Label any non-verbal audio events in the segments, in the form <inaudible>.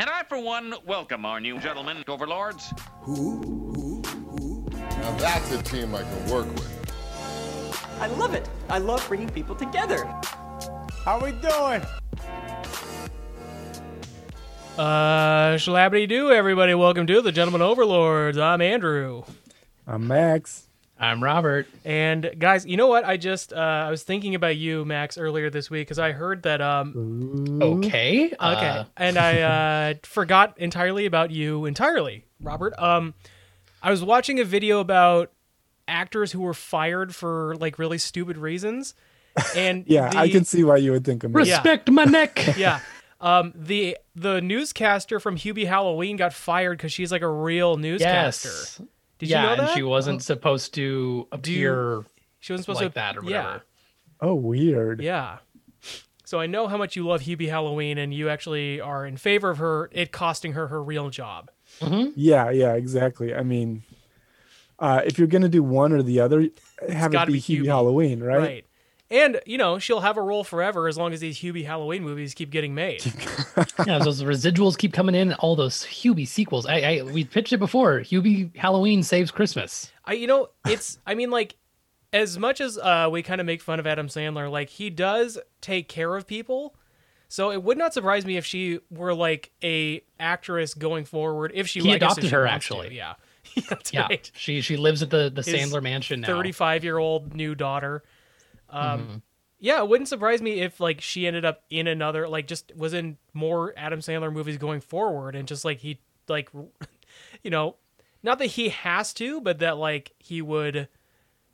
And I, for one, welcome our new gentlemen, overlords. Now that's a team I can work with. I love it. I love bringing people together. How are we doing? Uh, shlabbity do, everybody. Welcome to the Gentleman Overlords. I'm Andrew. I'm Max. I'm Robert. And guys, you know what? I just uh, I was thinking about you, Max, earlier this week because I heard that um Okay. okay, Uh, and I uh, <laughs> forgot entirely about you entirely, Robert. Um, I was watching a video about actors who were fired for like really stupid reasons, and <laughs> Yeah, I can see why you would think of me. respect my neck. <laughs> yeah. Um, the the newscaster from Hubie Halloween got fired because she's like a real newscaster. yes. Did yeah, you know that? and she wasn't supposed to appear She wasn't supposed like to that or Yeah, whatever. Oh, weird. yeah. So I know how much you love Hubie Halloween, and you actually are in favor of her it costing her her real job. Yeah, yeah, exactly. I mean, uh, if you're gonna do one or the other, have it gotta be, be Hubie Hubie. Halloween, right? Right. And you know she'll have a role forever as long as these Hubie Halloween movies keep getting made. <laughs> Yeah, those residuals keep coming in. All those Hubie sequels. I, I we pitched it before. Hubie Halloween saves Christmas. I you know it's I mean like as much as uh, we kind of make fun of Adam Sandler, like he does take care of people. So it would not surprise me if she were like a actress going forward. If she He I guess if adopted she her, actually. to, <laughs> yeah, that's Yeah, right. she she lives at the the His Sandler mansion now. Thirty-five year old new daughter. Um, Mm-hmm. Yeah, it wouldn't surprise me if like she ended up in another like just was in more Adam Sandler movies going forward, and just like he like <laughs> you know, not that he has to, but that like he would,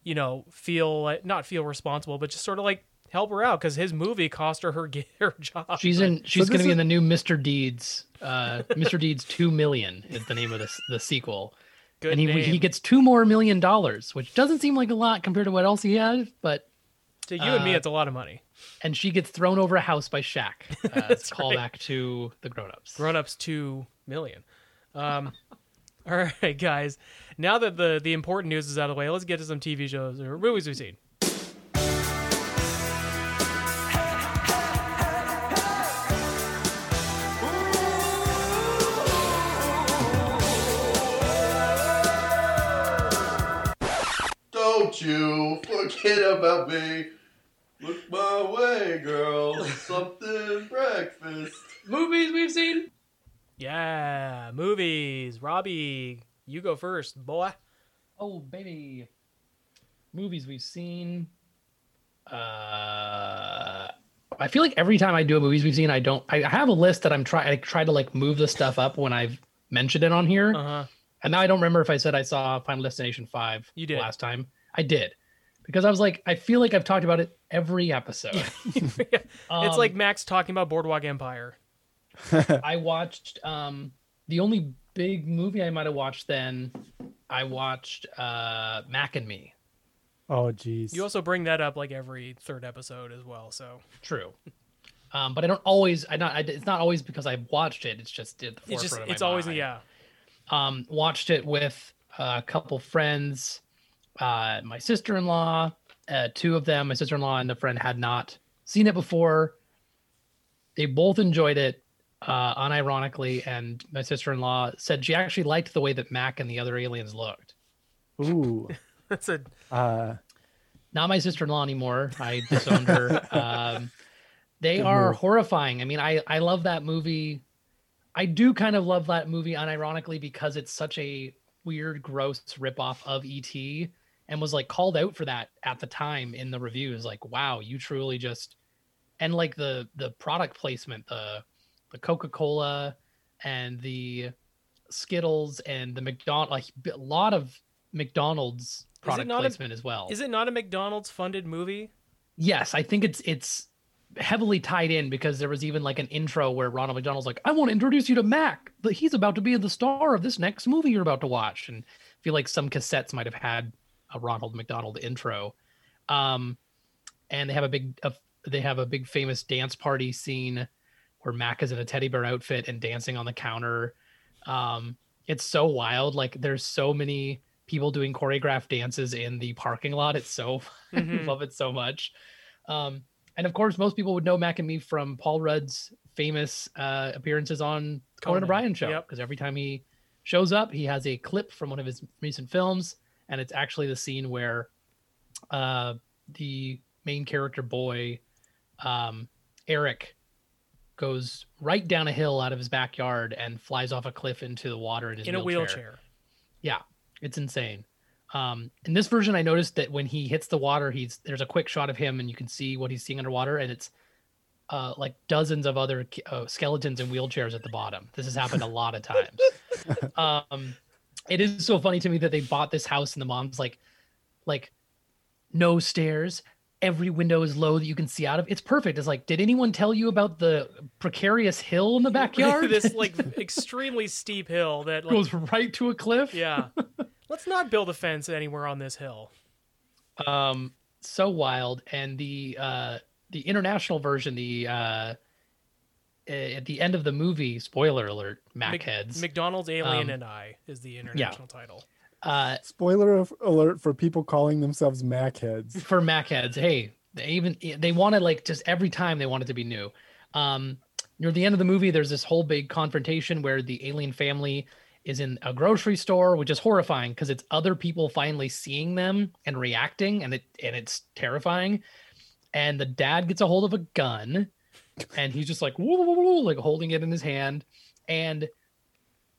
you know, feel like not feel responsible, but just sort of like help her out because his movie cost her her, <laughs> her job. She's in. She's this going to be is- in the new Mr. Deeds. Uh, Mr. Deeds Two Million is the name of the the sequel, Good and he name. he gets two more million dollars, which doesn't seem like a lot compared to what else he had, but to you and me, uh, it's a lot of money. and she gets thrown over a house by Shaq. <laughs> Uh, it's a callback to the Grown Ups. Grown ups two million. Um, <laughs> all right, guys. Now that the the important news is out of the way, let's get to some TV shows or movies we've seen. Don't you forget about me. Look my way, girl. Something breakfast. Movies we've seen. Yeah, movies. Robbie, you go first, boy. Oh baby, movies we've seen. Uh, I feel like every time I do a movies we've seen, I don't. I I have a list that I'm trying. I try to like move the stuff up when I've mentioned it on here. Uh huh. And now I don't remember if I said I saw Final Destination 5 You did. last time. I did. Because I was like, I feel like I've talked about it every episode. <laughs> it's Um, like Max talking about Boardwalk Empire. <laughs> I watched um the only big movie I might have watched then, I watched uh Mac and Me. Oh, jeez. You also bring that up like every third episode as well. So True. Um, but I don't always I not I, it's not always because I've watched it, it's just at the it's just forefront of it's my always mind. yeah. um, watched it with a couple friends, uh, my sister in law, uh, two of them, my sister in law and a friend had not seen it before. They both enjoyed it, uh, unironically, and my sister in law said she actually liked the way that Mac and the other aliens looked. Ooh. <laughs> That's a Uh, Not my sister in law anymore. I disowned her. <laughs> um, they Good are move. horrifying. I mean, I I love that movie. I do kind of love that movie unironically because it's such a weird, gross ripoff of ET and was like called out for that at the time in the reviews. Like, wow, you truly just and like the the product placement, the the Coca-Cola and the Skittles and the McDonald like a lot of McDonald's product not a- placement as well. is it not a McDonald's funded movie? Yes, I think it's it's heavily tied in because there was even like an intro where Ronald McDonald's like, "I want to introduce you to Mac. but He's about to be the star of this next movie you're about to watch." And I feel like some cassettes might have had a Ronald McDonald intro. Um, and they have a big a, they have a big famous dance party scene where Mac is in a teddy bear outfit and dancing on the counter. Um, it's so wild. Like there's so many people doing choreographed dances in the parking lot. It's so <laughs> I Mhm. love it so much. Um, and of course, most people would know Mac and Me from Paul Rudd's famous uh, appearances on Conan Conan, O'Brien show yep. because every time he shows up, he has a clip from one of his recent films, and it's actually the scene where uh, the main character boy, um, Eric, goes right down a hill out of his backyard and flies off a cliff into the water in his in a wheelchair. wheelchair. Yeah, it's insane. Um, in this version, I noticed that when he hits the water, he's there's a quick shot of him, and you can see what he's seeing underwater, and it's uh, like dozens of other uh, skeletons in wheelchairs at the bottom. This has happened a lot of times. <laughs> um, it is so funny to me that they bought this house, and the mom's like, like, no stairs. Every window is low that you can see out of. It's perfect. It's like, did anyone tell you about the precarious hill in the <laughs> backyard? this <laughs> like extremely steep hill that like, goes right to a cliff. yeah. <laughs> Let's not build a fence anywhere on this hill. um so wild and the uh the international version the uh at the end of the movie spoiler alert mac Mc- heads McDonald's Alien Um, and I is the international title. uh Spoiler of- alert for people calling themselves Mac heads. <laughs> for mac heads hey they even they wanted like just every time they wanted to be new um near the end of the movie there's this whole big confrontation where the alien family is in a grocery store which is horrifying because it's other people finally seeing them and reacting and it and it's terrifying and the dad gets a hold of a gun and he's just like woo, woo, woo, like holding it in his hand. And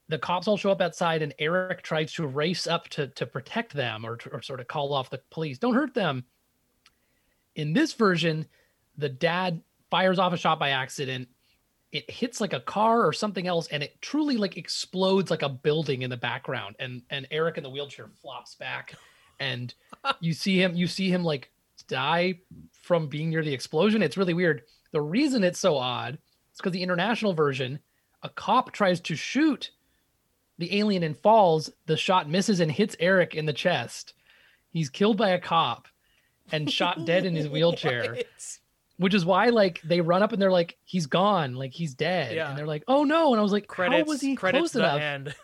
the cops all show up outside and eric tries to race up to to protect them or, to, or sort of call off the police. Don't hurt them. In this version the dad fires off a shot by accident. It hits like a car or something else and it truly like explodes like a building in the background. And and eric in the wheelchair flops back. And <laughs> you see him you see him like die from being near the explosion. It's really weird the reason it's so odd is because the international version a cop tries to shoot the alien and falls the shot misses and hits eric in the chest he's killed by a cop and shot dead in his <laughs> wheelchair which is why like they run up and they're like he's gone like he's dead Yeah. and they're like oh no and i was like Credits. how was he close enough end.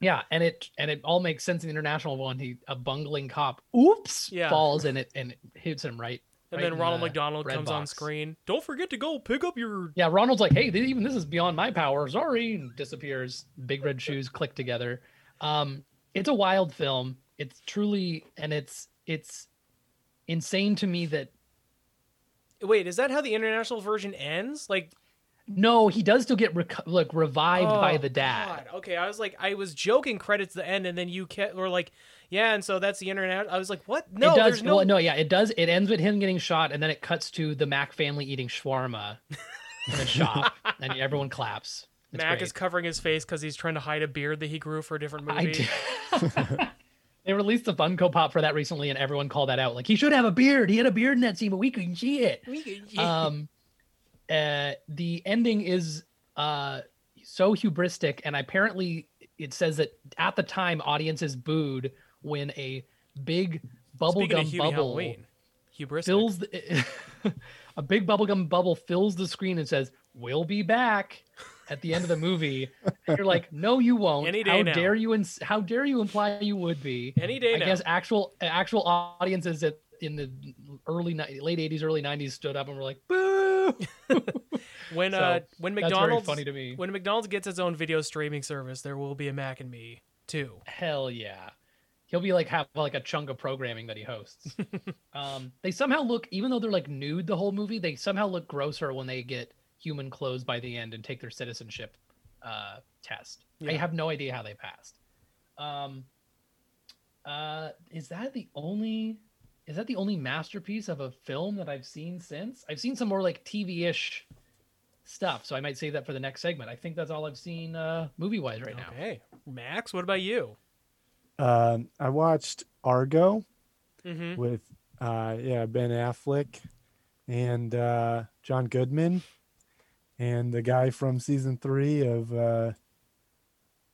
yeah and it and it all makes sense in the international one he a bungling cop oops Yeah. falls and it and it hits him right And right then Ronald the McDonald comes on screen. Don't forget to go pick up your. yeah ronald's like hey even this is beyond my power sorry and disappears big red <laughs> shoes click together um it's a wild film it's truly and it's it's insane to me that Wait, is that how the international version ends? Like, no he does still get like revived by oh, the dad God. Okay, I was like, I was joking. Credits the end, and then you kept were like, yeah, and so that's the internet. I was like, what? No, it does. there's no. Well, no, yeah, it does. It ends with him getting shot, and then it cuts to the Mac family eating shawarma <laughs> in a shop, and everyone claps. It's Mac great. is covering his face because he's trying to hide a beard that he grew for a different movie. <laughs> <laughs> They released a Funko Pop for that recently, and everyone called that out. Like he should have a beard. He had a beard in that scene, but we couldn't see it. um, uh, the ending is uh so hubristic, and apparently it says that at the time audiences booed when a big bubblegum bubble hubristic. fills the, <laughs> a big bubblegum bubble fills the screen and says we'll be back at the end of the movie and you're like no you won't Any day how now. dare you ins- how dare you imply you would be Any day i now. guess actual actual audiences at in the early late 80s early 90s stood up and were like boo <laughs> when So, uh when McDonald's funny to me. when McDonald's gets its own video streaming service, there will be a Mac and Me too. hell yeah. He'll be like have like a chunk of programming that he hosts. <laughs> Um they somehow look even though they're like nude the whole movie they somehow look grosser when they get human clothes by the end and take their citizenship uh test. I have no idea how they passed. Um uh is that the only is that the only masterpiece of a film that i've seen since i've seen some more like tv-ish stuff so i might save that for the next segment i think that's all i've seen uh movie wise right now Okay, Max, what about you? Um, I watched Argo Mm-hmm. with uh, yeah Ben Affleck and uh, John Goodman and the guy from season three of uh,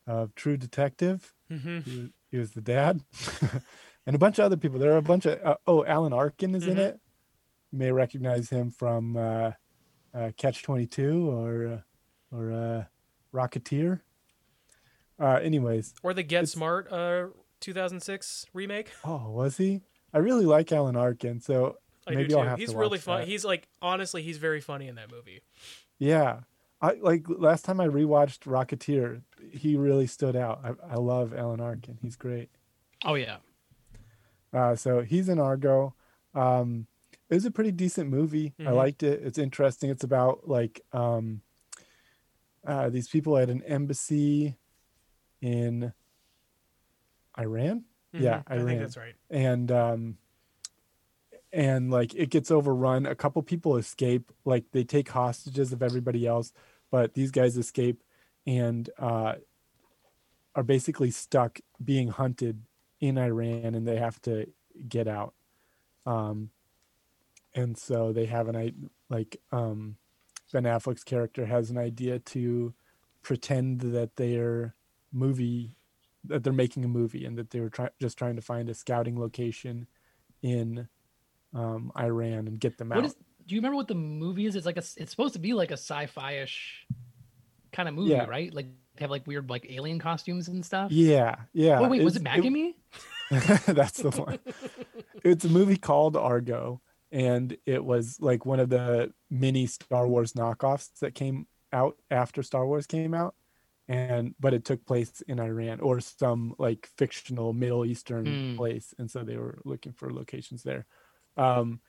of True Detective. Mm-hmm. He he was the dad, <laughs> and a bunch of other people. There are a bunch of uh, oh Alan Arkin is in Mhm. it. You may recognize him from uh, uh, Catch Twenty Two or uh, or uh, Rocketeer. Uh, anyways, Or the Get Smart uh 2006 remake. oh, was he? I really like Alan Arkin, so I maybe. I'll have he's to really watch fun. that. He's like honestly, he's very funny in that movie. Yeah. I like last time I rewatched Rocketeer, he really stood out. I, I love Alan Arkin. He's great. Oh yeah. Uh, so he's in Argo. Um, it was a pretty decent movie. I Mhm. liked it. It's interesting. It's about like um, uh, these people at an embassy in Iran. Yeah, Mhm, I Iran. think that's right. and um and like it gets overrun a couple people escape like they take hostages of everybody else but these guys escape and uh are basically stuck being hunted in Iran and they have to get out um and so they have an like um Ben Affleck's character has an idea to pretend that they're movie that they're making a movie and that they were try- just trying to find a scouting location in um, Iran and get them What out. is? Do you remember what the movie is? It's like a. It's supposed to be like a sci-fi-ish kind of movie, Yeah. right? Like have like weird like alien costumes and stuff. yeah, yeah. Oh wait, was it it's- Magamy? <laughs> That's the one. <laughs> it's a movie called Argo, and it was like one of the mini Star Wars knockoffs that came out after Star Wars came out, and but it took place in Iran or some like fictional Middle Eastern Hmm. place, and so they were looking for locations there. Um,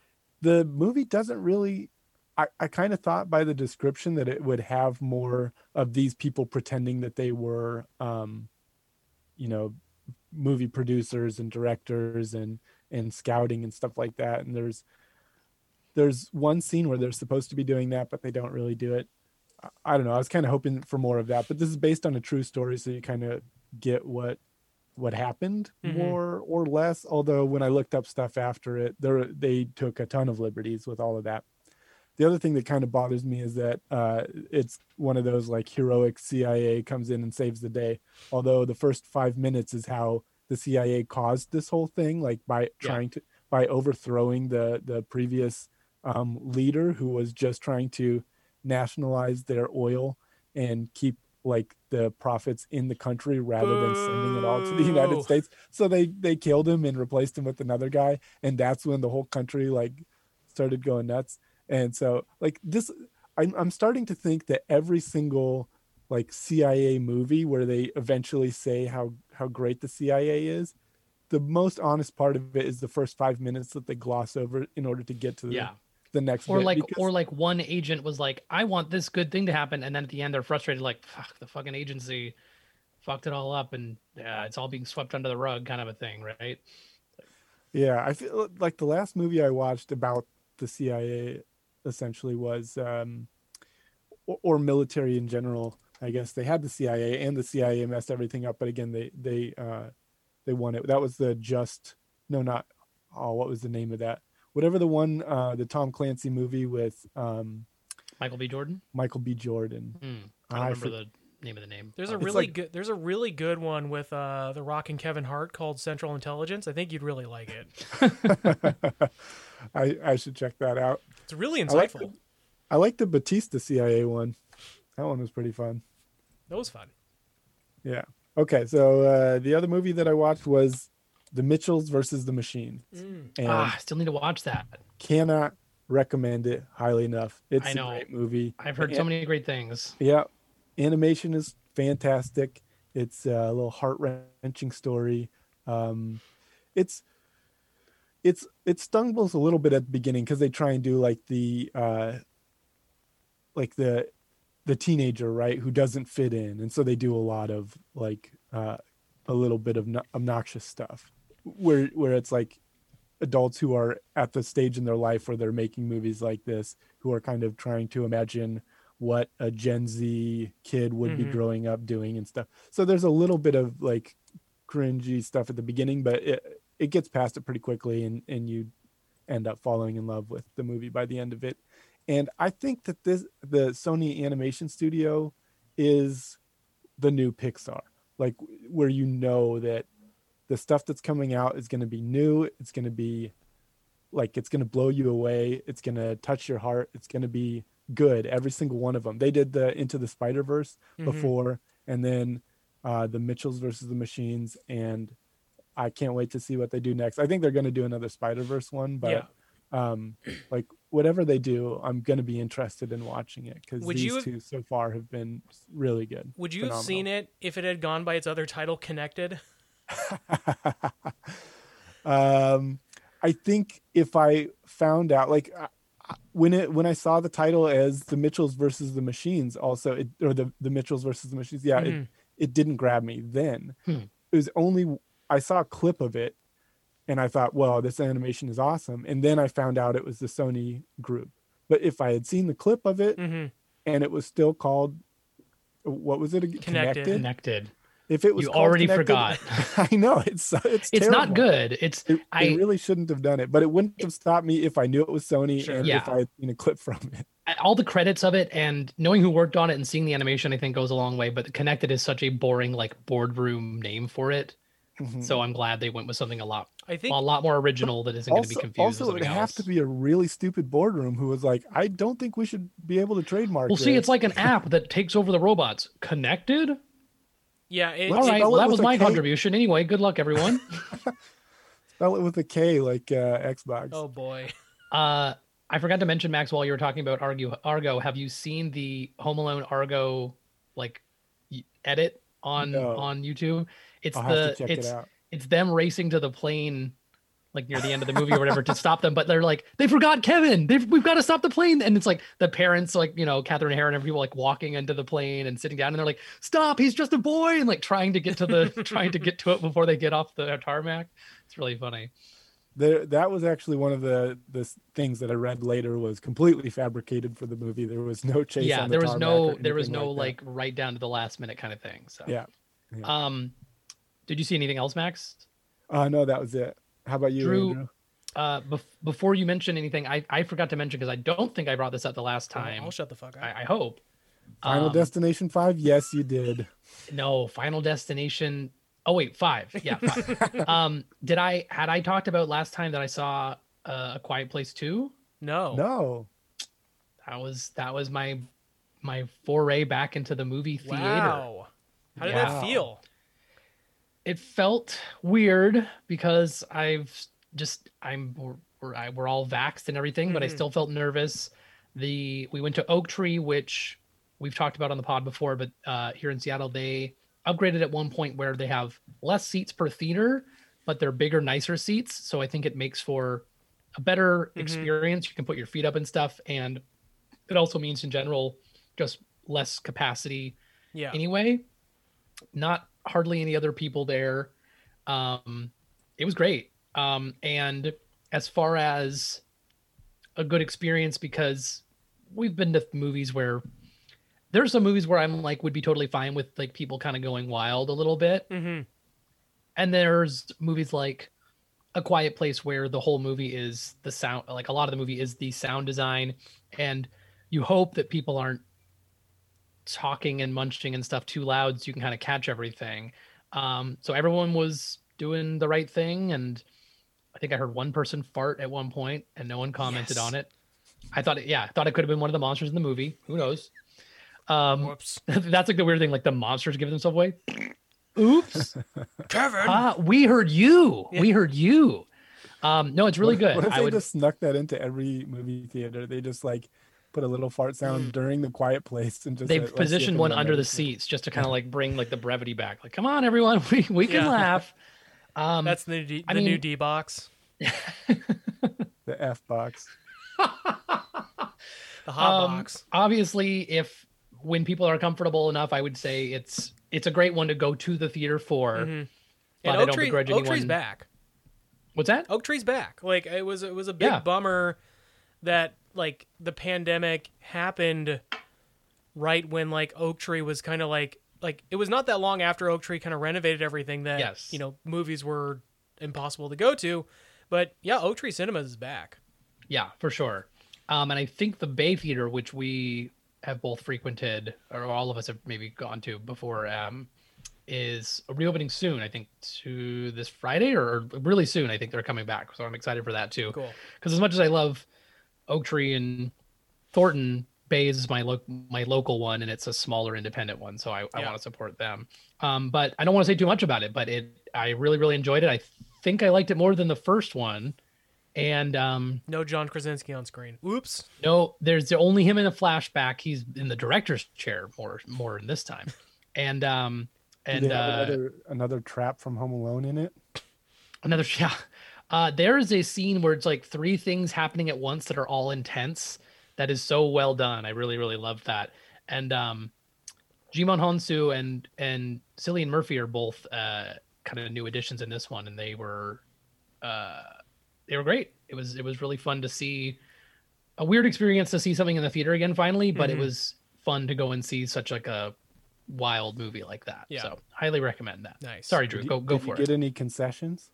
the movie doesn't really. I, I kind of thought by the description that it would have more of these people pretending that they were, um, you know, movie producers and directors and and scouting and stuff like that and there's there's one scene where they're supposed to be doing that but they don't really do it I- i don't know i was kind of hoping for more of that but this is based on a true story so you kind of get what what happened Mhm. more or less although when i looked up stuff after it there they took a ton of liberties with all of that the other thing that kind of bothers me is that uh, it's one of those like heroic cia comes in and saves the day. Although the first five minutes is how the cia caused this whole thing like by trying to by overthrowing the the previous um, leader who was just trying to nationalize their oil and keep like the profits in the country rather than sending it all to the united states. So they they killed him and replaced him with another guy. And that's when the whole country like started going nuts and so like this I'm, I'm starting to think that every single like cia movie where they eventually say how how great the cia is the most honest part of it is the first five minutes that they gloss over in order to get to the, Yeah. the next Or like, because- or like one agent was like, "I want this good thing to happen," and then at the end they're frustrated, like, "Fuck, the fucking agency fucked it all up, and yeah, it's all being swept under the rug," kind of a thing, right? Yeah, I feel like the last movie I watched about the CIA essentially was, um, or, or military in general. I guess they had the CIA and the CIA messed everything up, but again, they they uh, they won it. That was the just no, not oh, what was the name of that? Whatever the one, uh, the Tom Clancy movie with um, Michael B. Jordan. Michael B. Jordan. Hmm. I I remember for- the name of the name. There's a It's really like- good. There's a really good one with uh, The Rock and Kevin Hart called Central Intelligence. I think you'd really like it. <laughs> I I should check that out. It's really I like insightful. I like the Batista CIA one. That one was pretty fun. That was fun. Yeah. Okay. So uh, the other movie that I watched was The Mitchells versus the Machine, Mm. and ah, I still need to watch that. cannot recommend it highly enough. It's I know. a great movie. I've heard so many great things. Yeah, animation is fantastic. It's a little heart wrenching story. Um, it's it's it stumbles a little bit at the beginning because they try and do like the uh, like the the teenager right who doesn't fit in, and so they do a lot of like uh, a little bit of no- obnoxious stuff where where it's like adults who are at the stage in their life where they're making movies like this who are kind of trying to imagine what a Gen Z kid would be Mhm. growing up doing and stuff. So there's a little bit of like cringy stuff at the beginning, but it it gets past it pretty quickly and and you end up falling in love with the movie by the end of it. And I think that this the Sony Animation Studio is the new Pixar. Like where you know that the stuff that's coming out is going to be new, it's going to be like it's going to blow you away, it's going to touch your heart, it's going to be good every single one of them. They did the Into the Spider-Verse Mhm. before and then uh the Mitchells versus the Machines and I can't wait to see what they do next. I think they're going to do another Spider-Verse one, but Yeah. um like whatever they do, I'm going to be interested in watching it because these you have- two so far have been really good. Would you have seen it if it had gone by its other title, Connected? <laughs> um, I think if I found out, like when it when I saw the title as the Mitchells versus the Machines, also it or the the Mitchells versus the Machines, yeah, Mhm. it it didn't grab me then. Hmm. It was only I saw a clip of it, and I thought, well, this animation is awesome, and then I found out it was the Sony group. But if I had seen the clip of it hmm and it was still called, what was it? again? Connected. Connected. If it was You already Connected- <laughs> I know it's it's It's not good. It's It, I they really shouldn't have done it, but it wouldn't have stopped me if I knew it was Sony Sure. and Yeah. if I had seen a clip from it. all the credits of it and knowing who worked on it and seeing the animation I think goes a long way. But Connected is such a boring like boardroom name for it. Mhm. So I'm glad they went with something a lot I think a lot more original that isn't going to be also, confused. also it would something have else. to be a really stupid boardroom who was like, I don't think we should be able to trademark. Well, see, it's like an app that takes over the robots. Connected. Yeah. It, All Let's right, spell well, that was my K. contribution. Anyway, good luck, everyone. <laughs> spell it with a K like uh, Xbox. oh boy. uh, I forgot to mention Max while you were talking about Argo. Argo, have you seen the Home Alone Argo like edit on No. on YouTube? It's I'll the have to check it's it out. it's them racing to the plane like near the end of the movie or whatever to stop them but they're like they forgot kevin They've, we've got to stop the plane and it's like the parents like you know catherine O'Hara and people like walking into the plane and sitting down and they're like stop he's just a boy and like trying to get to the <laughs> trying to get to it before they get off the tarmac it's really funny There, that was actually one of the the things that I read later was completely fabricated for the movie. There was no chase. yeah on the there was no there was no like, like, right down to the last minute kind of thing so yeah. yeah. um did you see anything else max Uh, no, that was it. How about you, Drew, Andrew? uh bef- before you mention anything i i forgot to mention because i don't think i brought this up the last time I'll shut the fuck up. I, I hope Final Um, Destination Five. Yes, you did. No, Final Destination. Oh wait, five. Yeah. Five. <laughs> um, did I had I talked about last time that I saw uh, a Quiet Place two? no. No. That was that was my my foray back into the movie theater. Wow. How did Yeah. that feel? It felt weird because I've just I'm we're, we're, we're all vaxxed and everything, but I Mhm. still felt nervous. The we went to Oak Tree, which we've talked about on the pod before, but uh, here in Seattle they upgraded at one point where they have less seats per theater, but they're bigger, nicer seats. So I think it makes for a better Mhm. experience. You can put your feet up and stuff, and it also means in general just less capacity Yeah. anyway. Not hardly any other people there. Um, it was great. Um, and as far as a good experience, because we've been to movies where there's some movies where I'm like would be totally fine with like people kind of going wild a little bit, hmm and there's movies like A Quiet Place where the whole movie is the sound. Like a lot of the movie is the sound design, and you hope that people aren't talking and munching and stuff too loud so you can kind of catch everything. Um, so everyone was doing the right thing, and I think I heard one person fart at one point, and no one commented Yes. on it. I thought, it, yeah, I thought it could have been one of the monsters in the movie. Who knows? Um, Whoops. <laughs> that's like the weird thing, like the monsters give themselves away. Oops. <laughs> Kevin. Ah, we heard you. Yeah. We heard you. Um, no, it's really What- good. What if I they would. just snuck that into every movie theater? They just like put a little fart sound during the quiet place and just They've said, "Let's see if positioned one under the seats just to kind of like bring like the brevity back. Like, come on, everyone, <laughs> we we can Yeah. laugh. Um, That's the new D, the I new D box. The F box. The hot um, box. obviously, if when people are comfortable enough, I would say it's it's a great one to go to the theater for. Mhm. but And I Oak don't Tree, begrudge Oak Tree's anyone- back. What's that? Oak Tree's back. Like it was it was a big Yeah. bummer that like the pandemic happened right when like Oak Tree was kind of like like it was not that long after Oak Tree kind of renovated everything that Yes. you know movies were impossible to go to. But yeah, Oak Tree Cinemas is back. Yeah, for sure. Um, and I think the Bay Theater, which we have both frequented, or all of us have maybe gone to before, um, is reopening soon. I think to this Friday or or really soon. I think they're coming back, so I'm excited for that too. Cool. Because as much as I love Oak Tree and Thornton, Bay is my lo- my local one, and it's a smaller independent one, so I, I want to support them. Um, but I don't want to say too much about it. But it, I really really enjoyed it. I think I liked it more than the first one. And um, No John Krasinski on screen. Oops. no, there's only him in a flashback. He's in the director's chair more more in this time. And um, and uh, another another trap from Home Alone in it. another <laughs> yeah uh there is a scene where it's like three things happening at once that are all intense that is so well done i really really love that and um Djimon Hounsou and and cillian murphy are both uh kind of new additions in this one and they were uh they were great it was it was really fun to see a weird experience to see something in the theater again finally but Mhm. it was fun to go and see such like a wild movie like that Yeah. so highly recommend that Nice. sorry drew Did you- go go did for you it Get any concessions?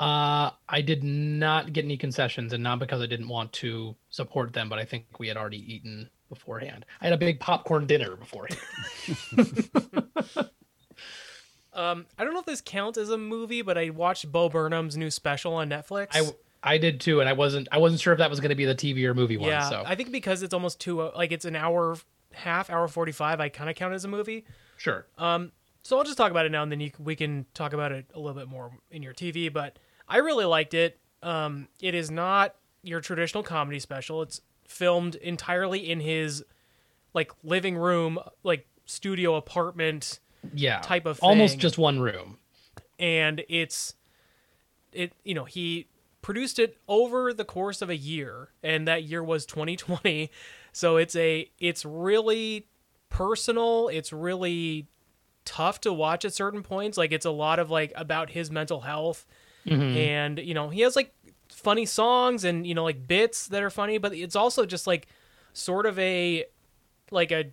Uh, I did not get any concessions, and not because I didn't want to support them, but I think we had already eaten beforehand. I had a big popcorn dinner beforehand. <laughs> Um, I don't know if this counts as a movie, but I watched Bo Burnham's new special on Netflix. I I did too, and I wasn't I wasn't sure if that was going to be the TV or movie one. yeah, So I think because it's almost two, like it's an hour, half hour forty five. I kind of count it as a movie. sure. Um, So I'll just talk about it now, and then you, we can talk about it a little bit more in your TV. But I really liked it. Um, it is not your traditional comedy special. It's filmed entirely in his like living room, like studio apartment, yeah, type of thing. almost just one room. and it's it. You know, he produced it over the course of a year, and that year was 2020. So it's a it's really personal. It's really tough to watch at certain points. Like it's a lot of like about his mental health, Mm-hmm. and you know he has like funny songs and you know like bits that are funny, but it's also just like sort of a like a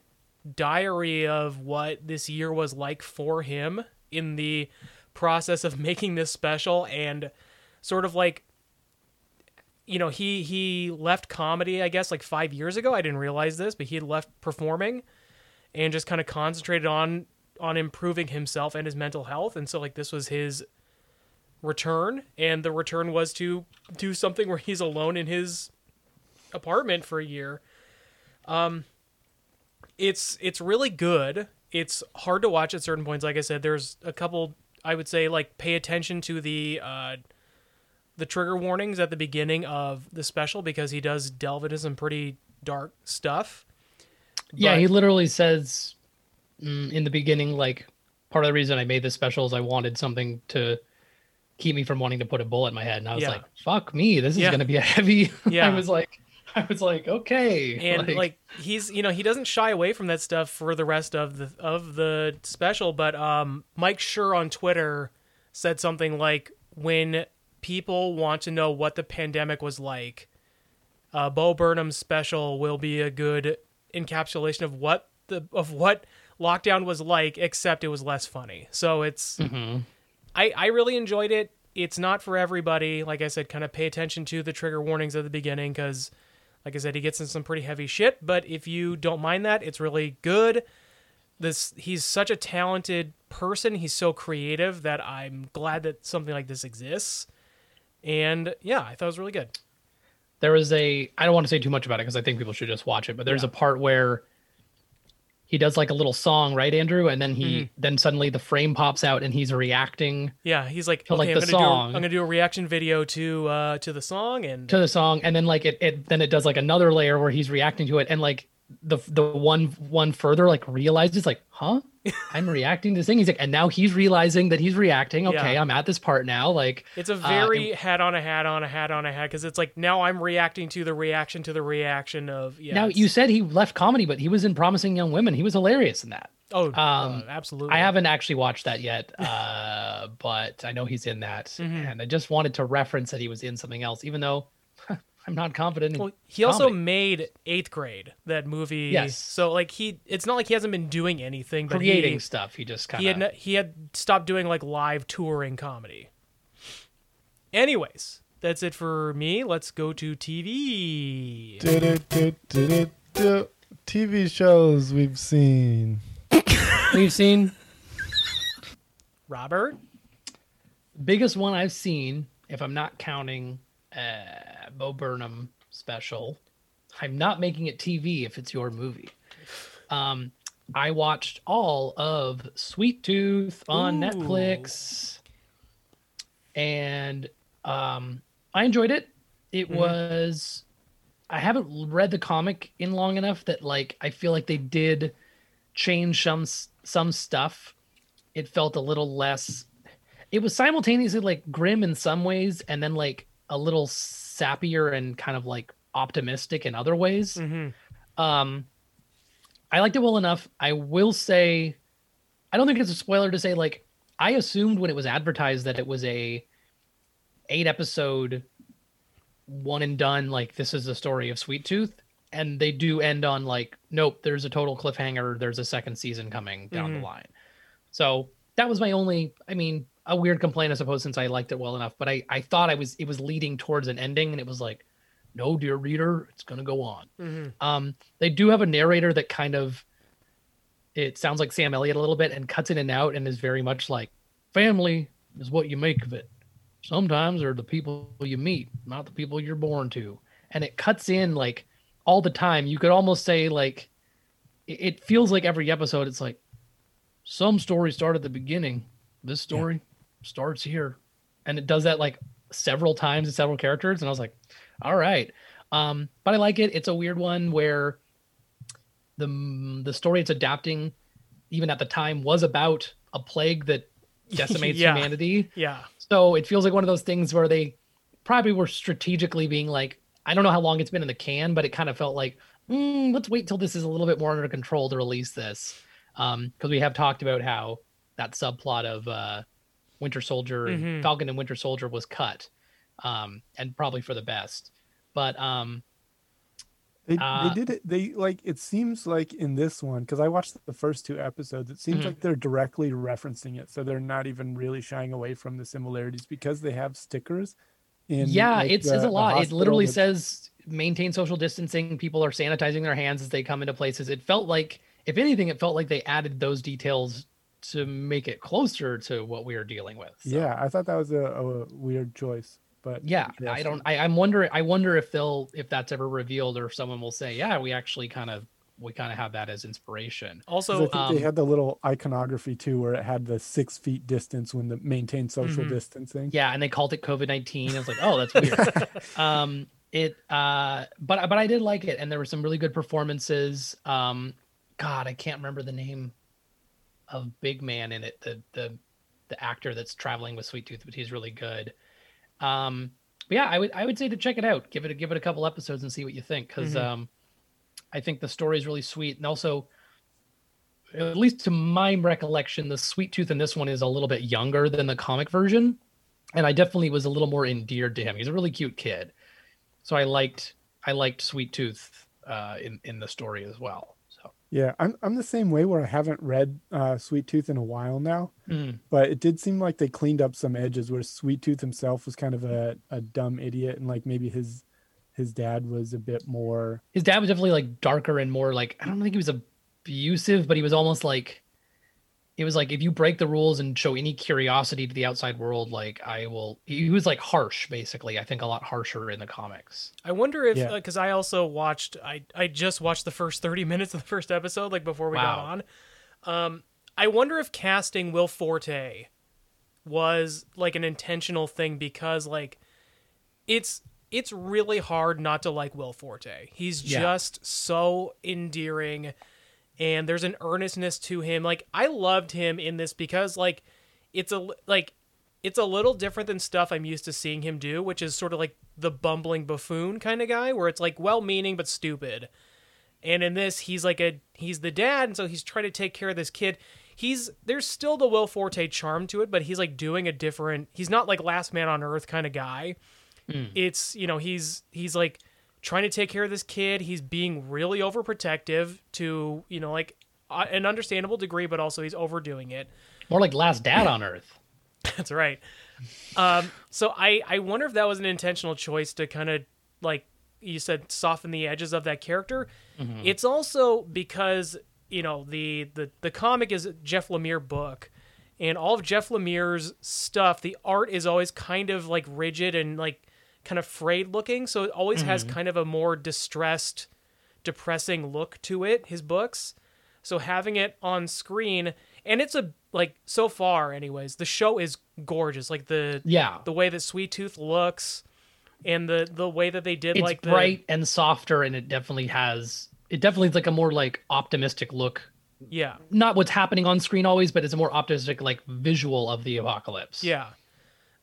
diary of what this year was like for him in the process of <laughs> making this special and sort of like you know he he left comedy i guess like five years ago. I didn't realize this but he had left performing and just kind of concentrated on on improving himself and his mental health. And so like this was his return and the return was to do something where he's alone in his apartment for a year. Um it's it's really good. It's hard to watch at certain points. Like i said there's a couple i would say like pay attention to the uh the trigger warnings at the beginning of the special because he does delve into some pretty dark stuff. Yeah, But- he literally says mm, in the beginning, like part of the reason I made this special is I wanted something to keep me from wanting to put a bullet in my head, and I was Yeah. like, "Fuck me, this is Yeah. going to be a <laughs> heavy." <laughs> Yeah. I was like, I was like, okay, <laughs> and like, he's you know he doesn't shy away from that stuff for the rest of the of the special but um mike Schur on twitter said something like when people want to know what the pandemic was like uh bo burnham's special will be a good encapsulation of what the of what lockdown was like except it was less funny so it's i i really enjoyed it it's not for everybody like i said kind of pay attention to the trigger warnings at the beginning because like I said, he gets in some pretty heavy shit, but if you don't mind that, it's really good. This he's such a talented person. He's so creative that I'm glad that something like this exists. And yeah, I thought it was really good. there was a I don't want to say too much about it because I think people should just watch it, but there's a part where he does like a little song, right, Andrew? And then he Mm-hmm. then suddenly the frame pops out and he's reacting Yeah, he's like, To, like, okay, I'm the gonna do a, song. I'm gonna do a reaction video to uh to the song, and to the song, and then like it, it then it does like another layer where he's reacting to it, and like the the one one further like realizes like, huh? I'm reacting to this thing. He's like, and now he's realizing that he's reacting. Okay, Yeah. I'm at this part now. Like it's a uh, very hat on a hat on a hat on a hat because it's like now I'm reacting to the reaction to the reaction of yeah. now you said he left comedy, but he was in Promising Young Women. He was hilarious in that. oh um, uh, absolutely. I haven't actually watched that yet, uh, but I know he's in that, Mm-hmm. and I just wanted to reference that he was in something else, even though I'm not confident. Well, he also comedy. made Eighth Grade, that movie. Yes. So like he, it's not like he hasn't been doing anything, but creating he, stuff. He just kind he of had he had stopped doing like live touring comedy. Anyways, that's it for me. Let's go to TV. TV shows we've seen. we've seen Robert. biggest one I've seen, if I'm not counting uh, Bo Burnham special. I'm not making it TV if it's your movie. Um, I watched all of Sweet Tooth on Ooh. Netflix, and um, I enjoyed it. It was. I haven't read the comic in long enough that like I feel like they did change some some stuff. It felt a little less. It was simultaneously like grim in some ways, and then like a little sappier and kind of like optimistic in other ways. Um, I liked it well enough. I will say, I don't think it's a spoiler to say like I assumed when it was advertised that it was a eight episode one and done like this is the story of Sweet Tooth and they do end on like nope there's a total cliffhanger there's a second season coming down the line. So that was my only I mean a weird complaint I suppose since I liked it well enough but I I thought I was it was leading towards an ending and it was like no dear reader it's going to go on. Um they do have a narrator that kind of it sounds like Sam Elliott a little bit and cuts in and out and is very much like family is what you make of it. Sometimes they're the people you meet, not the people you're born to. And it cuts in like all the time. You could almost say like it- it feels like every episode it's like some story start at the beginning. This story starts here. And it does that like several times in several characters and I was like, "All right." Um but I like it. It's a weird one where the the story it's adapting even at the time was about a plague that <laughs> decimates Yeah. humanity Yeah. so it feels like one of those things where they probably were strategically being like i don't know how long it's been in the can but it kind of felt like mm, let's wait till this is a little bit more under control to release this um because we have talked about how that subplot of uh winter soldier and Mhm. falcon and winter soldier was cut um and probably for the best but um They, Uh, they did it. They like it seems like in this one because I watched the first two episodes. It seems Mhm. like they're directly referencing it, so they're not even really shying away from the similarities because they have stickers. In yeah like, it the- says a the lot it literally that- says maintain social distancing people are sanitizing their hands as they come into places it felt like if anything it felt like they added those details to make it closer to what we are dealing with So, Yeah, I thought that was a, a weird choice, but yeah i don't I, i'm wondering i wonder if they'll if that's ever revealed or if someone will say yeah we actually kind of we kind of have that as inspiration. 'Cause I Also, think um, they had the little iconography too, where it had the six feet distance when the maintain social Mhm. distancing. yeah and they called it covid-19 i was like oh that's weird. <laughs> Um it uh but but i did like it and there were some really good performances. Um god i can't remember the name of big man in it the the the actor that's traveling with sweet tooth but he's really good um but yeah i would i would say to check it out give it a give it a couple episodes and see what you think because Mhm. um i think the story is really sweet and also at least to my recollection the sweet tooth in this one is a little bit younger than the comic version and I definitely was a little more endeared to him. He's a really cute kid, so I liked I liked Sweet Tooth uh, in in the story as well. Yeah, I'm I'm the same way where I haven't read uh, Sweet Tooth in a while now, Mm. but it did seem like they cleaned up some edges where Sweet Tooth himself was kind of a, a dumb idiot, and like maybe his his dad was a bit more. his dad was definitely like darker and more like I don't think he was abusive, but he was almost like it was like if you break the rules and show any curiosity to the outside world, like I will. He was like harsh, basically. I think a lot harsher in the comics. I wonder if Yeah. because I also watched I I just watched the first thirty <laughs> minutes of the first episode like before we got on. Um, I wonder if casting Will Forte was like an intentional thing because like it's it's really hard not to like Will Forte. He's Yeah. just so endearing and there's an earnestness to him. Like I loved him in this because like it's a like it's a little different than stuff I'm used to seeing him do, which is sort of like the bumbling buffoon kind of guy where it's like well-meaning but stupid. And in this he's like a he's the dad and so he's trying to take care of this kid. He's there's still the Will Forte charm to it, but he's like doing a different he's not like last man on earth kind of guy. Hmm. It's, you know, he's he's like trying to take care of this kid. He's being really overprotective to, you know, like uh, an understandable degree, but also he's overdoing it. More like Last Dad on Earth. <laughs> That's right. Um, so I I wonder if that was an intentional choice to kind of like you said soften the edges of that character. It's also because you know the the the comic is a Jeff Lemire book, and all of Jeff Lemire's stuff, the art is always kind of like rigid and like kind of frayed looking, so it always has kind of a more distressed, depressing look to it. His books. So having it on screen, and it's a like so far, anyways, the show is gorgeous. Like the Yeah. the way that Sweet Tooth looks, and the the way that they did it's like the bright and softer, and it definitely has. It definitely is like a more like optimistic look. yeah Not what's happening on screen always, but it's a more optimistic like visual of the apocalypse. yeah.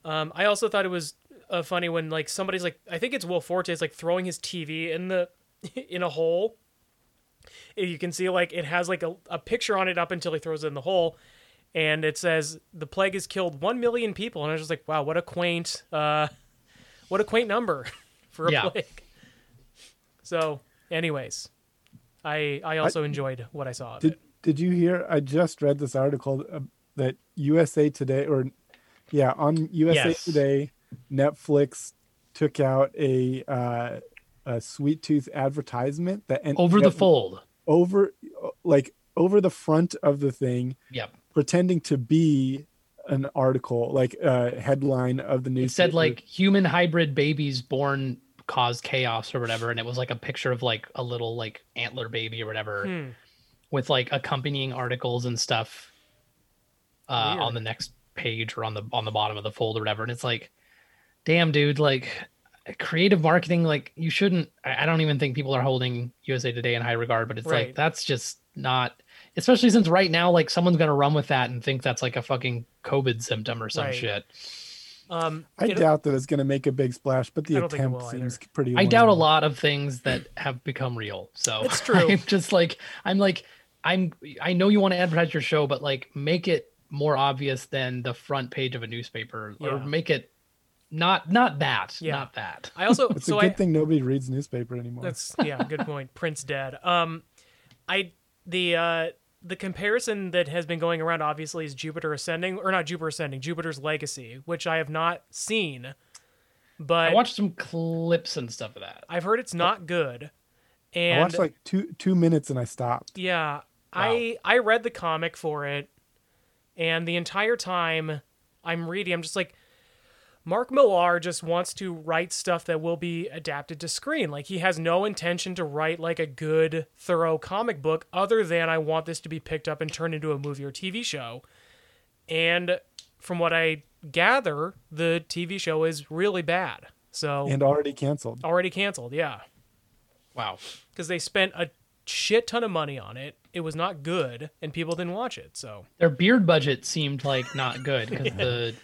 Um, I also thought it was uh, funny when like somebody's like I think it's Will Forte is like throwing his TV in the <laughs> in a hole. You can see like it has like a, a picture on it up until he throws it in the hole, and it says the plague has killed one million people, and I was just like, wow, what a quaint, uh, what a quaint number <laughs> for a Yeah. plague. So, anyways, I I also enjoyed what I saw of Did it. Did you hear? I just read this article uh, that USA Today, or yeah, on USA Yes. Today, Netflix took out a uh, a sweet tooth advertisement that en- Over the fold. over like over the front of the thing, Yep. pretending to be an article, like a headline of the It news. said like human hybrid babies born cause chaos or whatever, and it was like a picture of like a little like antler baby or whatever, Hmm. with like accompanying articles and stuff uh, Weird. on the next page or on the on the bottom of the fold or whatever. And it's like, damn, dude, like creative marketing, like you shouldn't. I I don't even think people are holding USA Today in high regard, but it's Right. like that's just not. Especially since right now, like someone's gonna run with that and think that's like a fucking COVID symptom or some Right. shit. Um, I doubt that it's going to make a big splash, but the I don't think it attempt seems either. pretty. I doubt a lot of things that have become real. So It's <laughs> true. I'm just like I'm like I'm I know you want to advertise your show, but like make it more obvious than the front page of a newspaper, or make it not not that, Yeah. not that. I also <laughs> It's so a good I thing nobody reads newspaper anymore. That's yeah, good point. <laughs> Prince dead. Um, I the uh the comparison that has been going around obviously is Jupiter Ascending or not Jupiter Ascending, Jupiter's Legacy, which I have not seen, but I watched some clips and stuff of that. I've heard it's not good. and I watched like two two minutes and I stopped. yeah, I I read the comic for it, and the entire time I'm reading, I'm just like, Mark Millar just wants to write stuff that will be adapted to screen. Like he has no intention to write like a good, thorough comic book, other than I want this to be picked up and turned into a movie or TV show. And from what I gather, the TV show is really bad. So and already canceled. already canceled, yeah Wow. because they spent a shit ton of money on it. It was not good, and people didn't watch it. So Their beard budget seemed like not good because <laughs> the,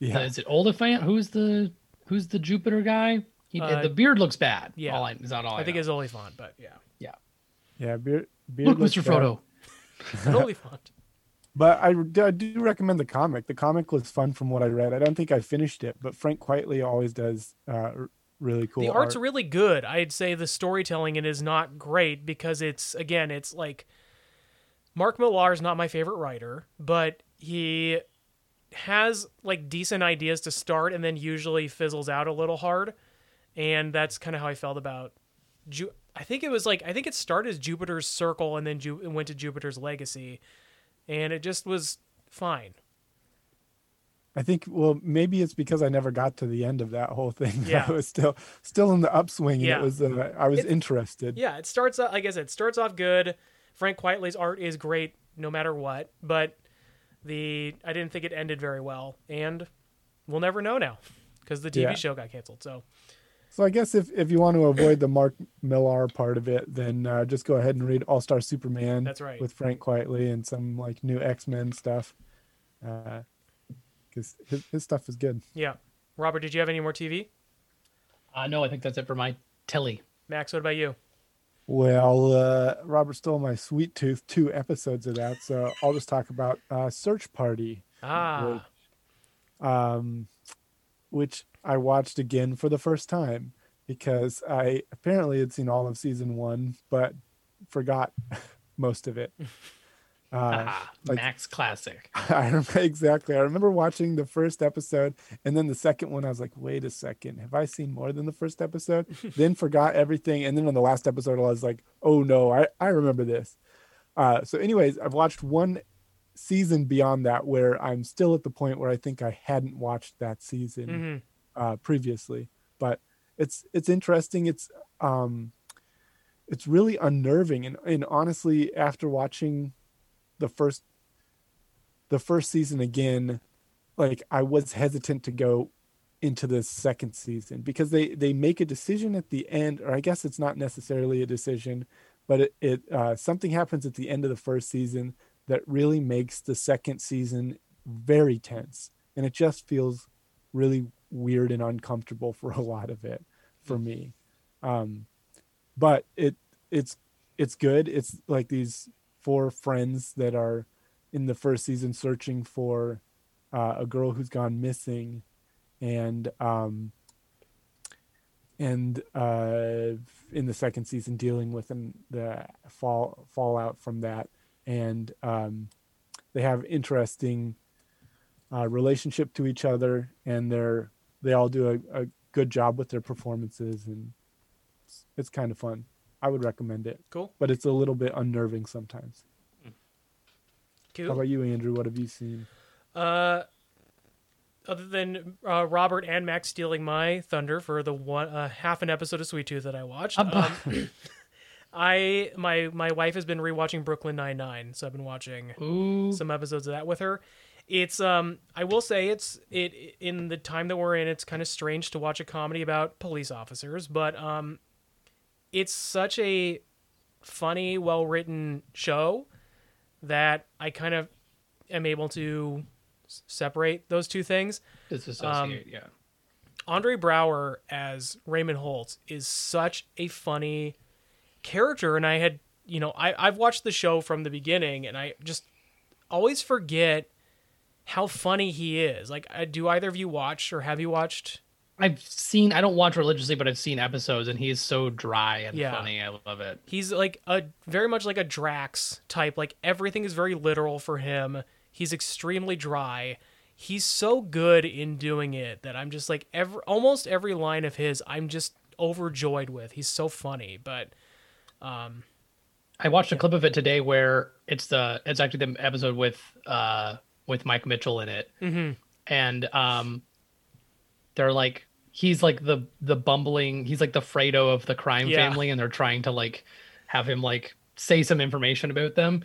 Yeah, is it Olyphant? Who's the who's the Jupiter guy? He, Uh, the beard looks bad. yeah. all I, is that all I, I think know. it's Olyphant, but yeah, yeah. Yeah. Beard, beard Look, looks Mr. bad. Frodo. <laughs> Olyphant. But I, I do recommend the comic. The comic was fun from what I read. I don't think I finished it, but Frank Quitely always does uh, really cool. the art's art. really good. I'd say the storytelling it is not great because it's again, it's like Mark Millar is not my favorite writer, but he has like decent ideas to start and then usually fizzles out a little hard. And that's kind of how I felt about Ju- I think it was like I think it started as Jupiter's Circle and then Ju- it went to Jupiter's Legacy, and it just was fine. I think well maybe it's because I never got to the end of that whole thing. <laughs> Yeah. I was still still in the upswing, and Yeah. it was uh, I was It- interested. Yeah, it starts out like I said, it starts off good. Frank Quitely's art is great no matter what, but the I didn't think it ended very well, and we'll never know now because the TV Yeah. show got canceled. So So I guess if if you want to avoid the Mark Millar part of it, then uh, just go ahead and read All Star Superman. That's right. With Frank Quitely and some like new X Men stuff, because his his stuff is good. yeah, Robert, did you have any more TV? Uh, no, I think that's it for my telly. Max, what about you? Well, uh, Robert stole my Sweet Tooth two episodes of that, so I'll just talk about uh, Search Party, Ah, um, which I watched again for the first time because I apparently had seen all of season one, but forgot <laughs> most of it. <laughs> Uh, <laughs> Ah, like- Max Classic. <laughs> I remember exactly. I remember watching the first episode and then the second one. I was like, wait a second, have I seen more than the first episode? <laughs> then forgot everything. And then on the last episode, I was like, oh no, I, I remember this. Uh, so, anyways, I've watched one season beyond that where I'm still at the point where I think I hadn't watched that season hmm uh, previously. But it's it's interesting. It's um, it's really unnerving, and and honestly, after watching the first the first season again, like I was hesitant to go into the second season because they they make a decision at the end, or I guess it's not necessarily a decision, but it, it uh, something happens at the end of the first season that really makes the second season very tense, and it just feels really weird and uncomfortable for a lot of it for me. Um, but it it's it's good. It's like these four friends that are in the first season searching for uh, a girl who's gone missing, and um, and uh, in the second season dealing with an, the fall fallout from that, and um, they have interesting uh, relationship to each other, and they're they all do a, a good job with their performances, and it's, it's kind of fun. I would recommend it. Cool. But it's a little bit unnerving sometimes. Cool. How about you, Andrew? What have you seen? Uh, other than uh, Robert and Max stealing my thunder for the one uh, half an episode of Sweet Tooth that I watched, um, <laughs> <laughs> I my my wife has been rewatching Brooklyn Nine Nine, so I've been watching Ooh. some episodes of that with her. It's um I will say it's it in the time that we're in, it's kind of strange to watch a comedy about police officers, but um it's such a funny, well written show that I kind of am able to s- separate those two things. Disassociate, um, yeah. Andre Braugher as Raymond Holt is such a funny character, and I had you know I I've watched the show from the beginning, and I just always forget how funny he is. Like, do either of you watch or have you watched? I've seen. I don't watch religiously, but I've seen episodes, and he is so dry and Yeah. funny. I love it. He's like a very much like a Drax type. Like everything is very literal for him. He's extremely dry. He's so good in doing it that I'm just like every almost every line of his I'm just overjoyed with. He's so funny, but um I watched a clip of it today where it's the it's actually the episode with uh with Mike Mitchell in it, mm-hmm. and um, they're like he's like the the bumbling he's like the Fredo of the crime Yeah. family, and they're trying to like have him like say some information about them,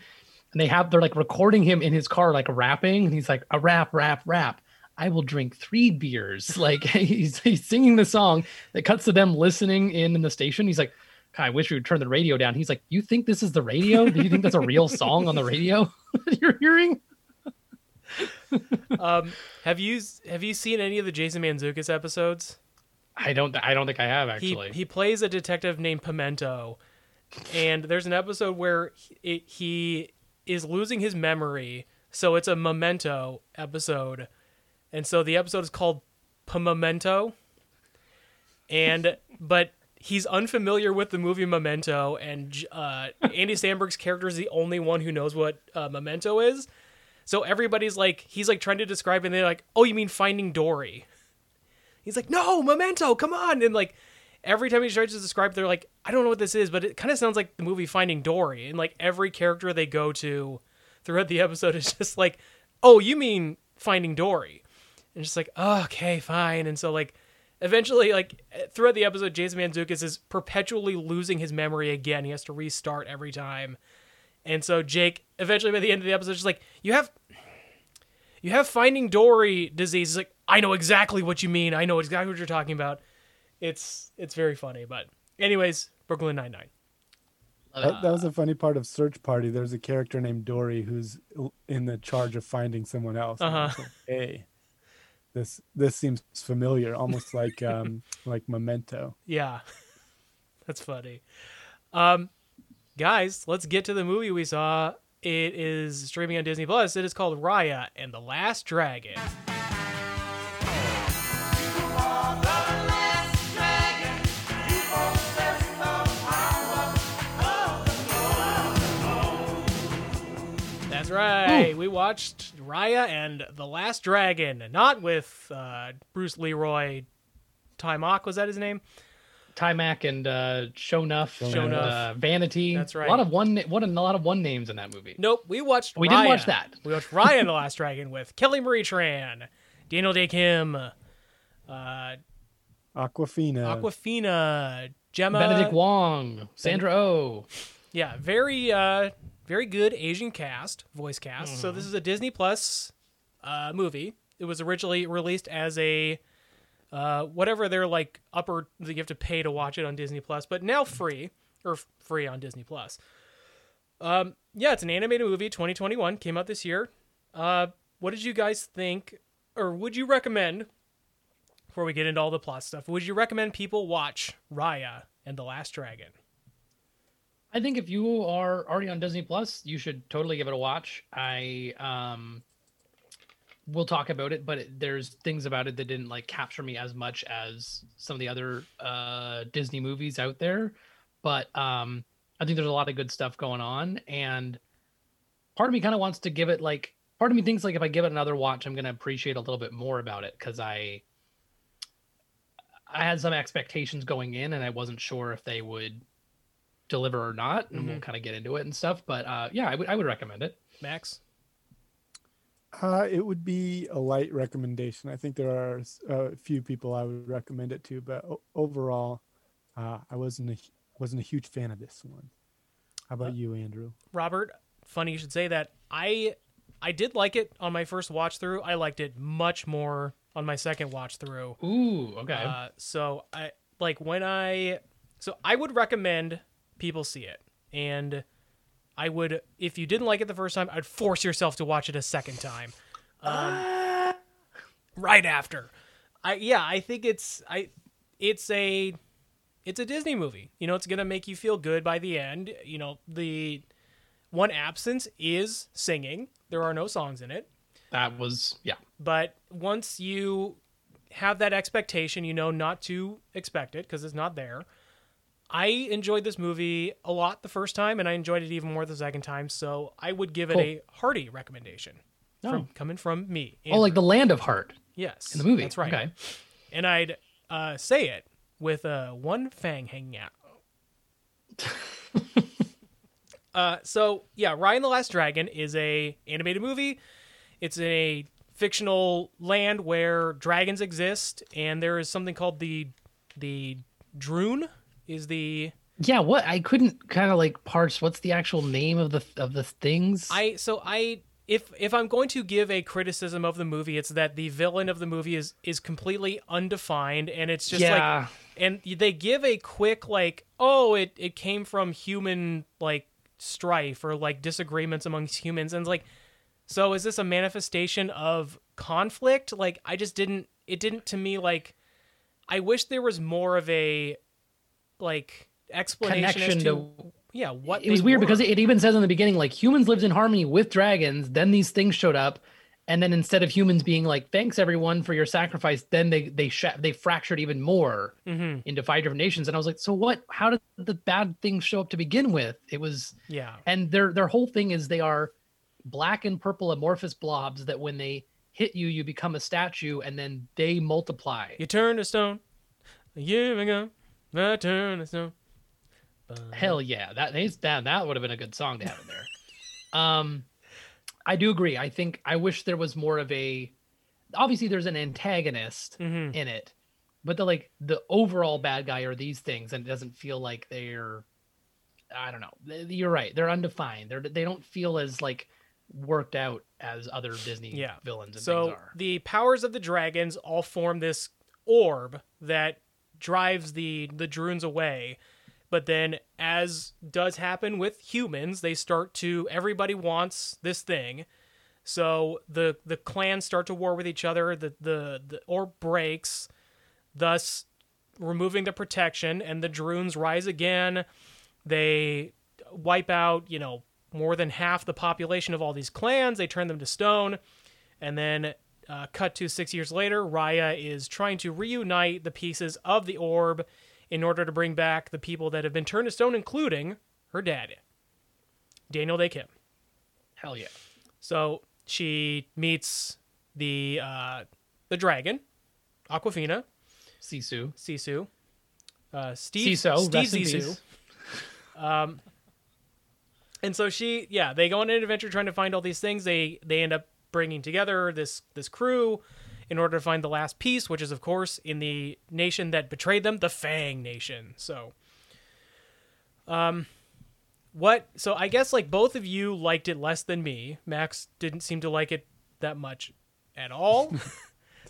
and they have they're like recording him in his car like rapping, and he's like a rap rap rap. I will drink three beers. <laughs> Like he's he's singing the song that cuts to them listening in in the station. He's like, I wish we would turn the radio down. He's like, You think this is the radio? Do you think that's a real song on the radio <laughs> that you're hearing? Um, have you have you seen any of the Jason Mantzoukas episodes? I don't I don't think I have actually. he plays a detective named Pimento, and there's an episode where he, he is losing his memory, so it's a memento episode, and so the episode is called Memento, and but he's unfamiliar with the movie Memento, and uh, Andy Samberg's character is the only one who knows what uh, Memento is. So everybody's like, he's like trying to describe, and they're like, "Oh, you mean Finding Dory?" He's like, "No, Memento, come on!" And like every time he tries to describe, they're like, "I don't know what this is," but it kind of sounds like the movie Finding Dory. And like every character they go to throughout the <laughs> episode is just like, "Oh, you mean Finding Dory?" And just like, oh, "Okay, fine." And so like eventually, like throughout the episode, Jason Mantzoukas is perpetually losing his memory again. He has to restart every time. And so Jake, eventually by the end of the episode, is just like, "You have." You have Finding Dory disease. It's like I know exactly what you mean. I know exactly what you're talking about. It's it's very funny, but anyways, Brooklyn Nine Nine. That, that was a funny part of Search Party. There's a character named Dory who's in the charge of finding someone else. And Uh-huh. like, hey, this this seems familiar, almost like um <laughs> like Memento. Yeah, <laughs> that's funny. Um, guys, let's get to the movie we saw. It is streaming on Disney Plus. It is called Raya and the Last Dragon. That's right. We watched Raya and the Last Dragon, not with uh, Bruce Leroy Taimak. Was that his name? Taimak and uh Shonuff, and, Shonuff. uh, Vanity. That's right. A lot of one what a lot of one names in that movie. Nope. We watched. We didn't watch that. We watched Ryan the Last Dragon with Kelly Marie Tran, Daniel Dae Kim, uh, Awkwafina. Awkwafina, Gemma. Benedict Wong, Sandra Oh. Yeah, very uh very good Asian cast, voice cast. So Mm-hmm. this is a Disney Plus uh movie. It was originally released as a uh, whatever they're like upper that you have to pay to watch it on Disney Plus, but now free or f- free on Disney Plus. Um, yeah, it's an animated movie, 2021, came out this year. Uh, what did you guys think, or would you recommend? Before we get into all the plot stuff, would you recommend people watch Raya and the Last Dragon? I think if you are already on Disney Plus, you should totally give it a watch. I um we'll talk about it, but it, there's things about it that didn't like capture me as much as some of the other uh Disney movies out there. But um I think there's a lot of good stuff going on and part of me kind of wants to give it like part of me thinks like if I give it another watch, I'm gonna appreciate a little bit more about it because I I had some expectations going in and I wasn't sure if they would deliver or not, and we'll kind of get into it and stuff. But uh, yeah, I would I would recommend it. Max? Uh, it would be a light recommendation. I think there are a few people I would recommend it to, but overall, uh, I wasn't a wasn't a huge fan of this one. How about you, Andrew? Robert, funny you should say that. I I did like it on my first watch through. I liked it much more on my second watch through. Ooh, okay. Uh, so I like when I so I would recommend people see it, and I would if you didn't like it the first time, I'd force yourself to watch it a second time, um, right after. I yeah, I think it's I it's a it's a Disney movie. You know, it's gonna make you feel good by the end. You know, the one absence is singing. There are no songs in it. that was yeah. But once you have that expectation, you know not to expect it because it's not there. I enjoyed this movie a lot the first time, and I enjoyed it even more the second time. So I would give Cool. it a hearty recommendation from coming from me. Oh, like the Land of Heart yes, in the movie. That's right. Okay. And I'd uh, say it with uh, one fang hanging out. <laughs> uh, so yeah, Ryan the Last Dragon is a animated movie. It's in a fictional land where dragons exist, and there is something called the the Druun. Is the Yeah, what I couldn't kind of like parse. What's the actual name of the of the things? I so I if if I'm going to give a criticism of the movie, it's that the villain of the movie is is completely undefined, and it's just Yeah. like, and they give a quick like, oh, it it came from human like strife or like disagreements amongst humans, and it's like, so is this a manifestation of conflict? Like, I just didn't. It didn't to me like. I wish there was more of a like explanation Connection to, to- yeah what it was weird were. because it even says in the beginning like humans lived in harmony with dragons. Then these things showed up, and then instead of humans being like thanks everyone for your sacrifice, then they they sh- they fractured even more Mhm. into five different nations. And I was like, so what? How did the bad things show up to begin with? It was yeah and their their whole thing is they are black and purple amorphous blobs that when they hit you, you become a statue, and then they multiply. You turn to stone a year ago. I turned a stone. Hell yeah, that is that that would have been a good song to have in there. um, I do agree. I think I wish there was more of a. Obviously, there's an antagonist Mhm. in it, but the like the overall bad guy are these things, and it doesn't feel like they're. I don't know. You're right. They're undefined. They're they don't feel as like worked out as other Disney Yeah. villains and So things are. the powers of the dragons all form this orb that drives the the Druuns away. But then, as does happen with humans, they start to everybody wants this thing. So the the clans start to war with each other. The the the orb breaks, thus removing the protection, and the Druuns rise again. They wipe out, you know, more than half the population of all these clans. They turn them to stone. And then, uh, cut to six years later, Raya is trying to reunite the pieces of the orb in order to bring back the people that have been turned to stone, including her dad, Daniel Dae Kim. Hell yeah. So she meets the uh, the dragon, Awkwafina, Sisu. Sisu, uh, Steve, Siso, Steve Zissou. peace. and so she yeah they go on an adventure trying to find all these things they they end up bringing together this this crew in order to find the last piece which is of course in the nation that betrayed them the fang nation so um what so i guess like both of you liked it less than me max didn't seem to like it that much at all <laughs>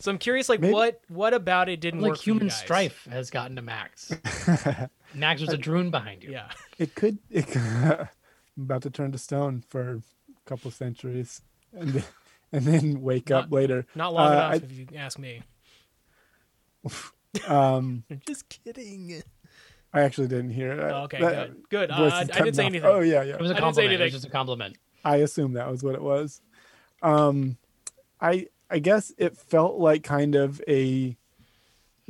So I'm curious, like Maybe- what what about it didn't like work? for you human guys? strife has gotten to Max. <laughs> Max, there's a drone behind you. Yeah. it could. It, could- <laughs> I'm about to turn to stone for a couple centuries, and then, <laughs> and then wake up later. Not long Uh, enough, I- if you ask me. <laughs> um, <laughs> Just kidding. I actually didn't hear it. Oh, okay, That good. Good. Uh, I didn't say off. anything. Oh yeah, yeah. It was a I compliment. It was just a compliment. I assume that was what it was. Um, I I guess it felt like kind of a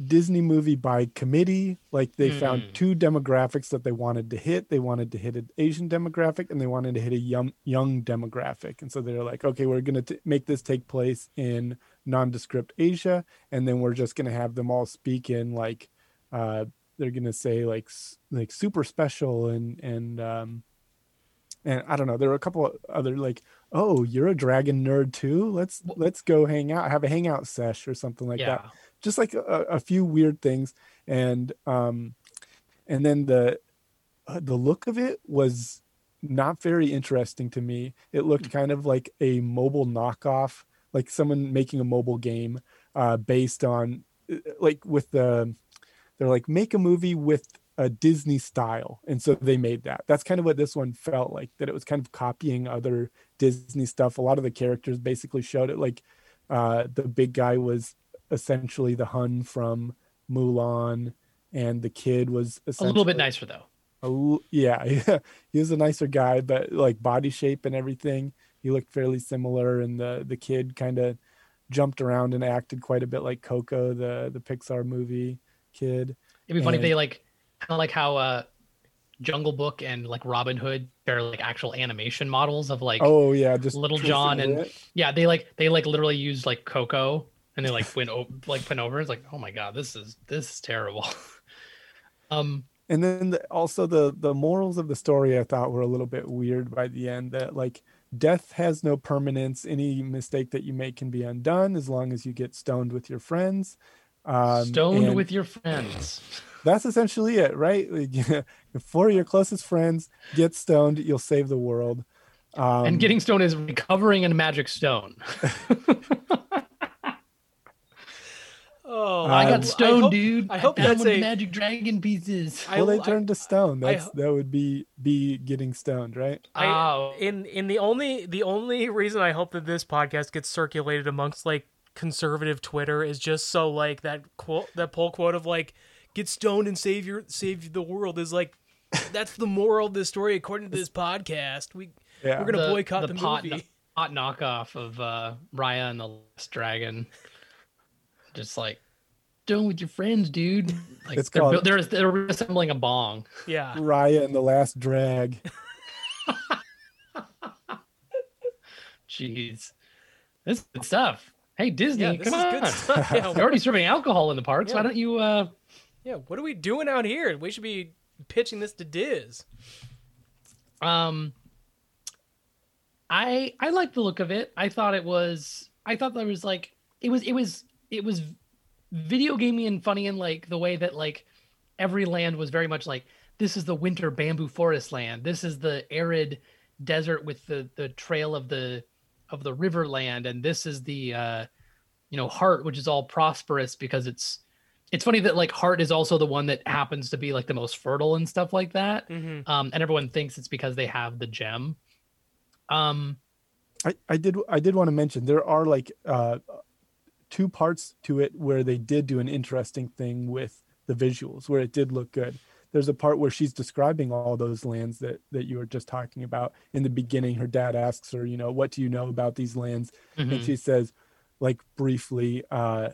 Disney movie by committee. Like they found Hmm. two demographics that they wanted to hit. They wanted to hit an Asian demographic and they wanted to hit a young young demographic. And so they're like, okay, we're gonna t- make this take place in nondescript Asia, and then we're just gonna have them all speak in like uh, they're gonna say like like super special and and um, and I don't know. There were a couple other like, oh, you're a dragon nerd too. Let's let's go hang out, have a hangout sesh or something like yeah. that. Just like a, a few weird things, and um, and then the uh, the look of it was not very interesting to me. It looked kind of like a mobile knockoff, like someone making a mobile game uh, based on uh, like with the they're like make a movie with a Disney style, and so they made that. That's kind of what this one felt like. That it was kind of copying other Disney stuff. A lot of the characters basically showed it. Like uh, the big guy was essentially the Hun from Mulan, and the kid was A little bit nicer though. l- <laughs> yeah, he was a nicer guy, but like body shape and everything, he looked fairly similar. And the the kid kind of jumped around and acted quite a bit like Coco, the the Pixar movie kid. It'd be funny if they like kind of like how uh Jungle Book and like Robin Hood they're like actual animation models of like oh yeah, just Little John and it. yeah, they like they like literally used like Coco and they like went over like went over. It's like, oh my god, this is this is terrible. <laughs> um and then the, also the the morals of the story I thought were a little bit weird by the end. That like death has no permanence. Any mistake that you make can be undone as long as you get stoned with your friends. Um, stoned with your friends. <laughs> that's essentially it, right? Like, <laughs> For your closest friends, get stoned, you'll save the world. Um, and getting stoned is recovering in a magic stone. Oh, I got stoned, hope- dude. I hope found that's one a- magic dragon pieces. I- well, they I- turned to stone. I That's ho- that would be be getting stoned, right? I, Oh. in in the only the only reason I hope that this podcast gets circulated amongst like conservative Twitter is just so like that quote that poll quote of like get stoned and save your save the world is like <laughs> that's the moral of this story according to this podcast. We Yeah. we're gonna boycott the, pot, movie. pot knockoff of uh, Raya and the Last Dragon. Just like doing with your friends, dude. <laughs> Like It's they're, called- they're they're assembling a bong. Yeah. Raya and the Last Drag. <laughs> Jeez, this is good stuff. Hey Disney, Yeah, this come is on! good stuff. <laughs> Yeah, You're already serving alcohol in the parks. Why don't you? uh yeah, what are we doing out here? We should be pitching this to Diz. Um, I I like the look of it. I thought it was. I thought that was like it was it was it was video gamey and funny in like the way that like every land was very much like this is the winter bamboo forest land. This is the arid desert with the the trail of the of the river land, and this is the uh you know heart, which is all prosperous because it's. It's funny that like heart is also the one that happens to be like the most fertile and stuff like that Mm-hmm. um, and everyone thinks it's because they have the gem. Um, I, I did I did want to mention there are like uh, two parts to it where they did do an interesting thing with the visuals where it did look good. There's a part where she's describing all those lands that that you were just talking about in the beginning. Her dad asks her, you know, what do you know about these lands? And mhm. she says, like briefly, uh,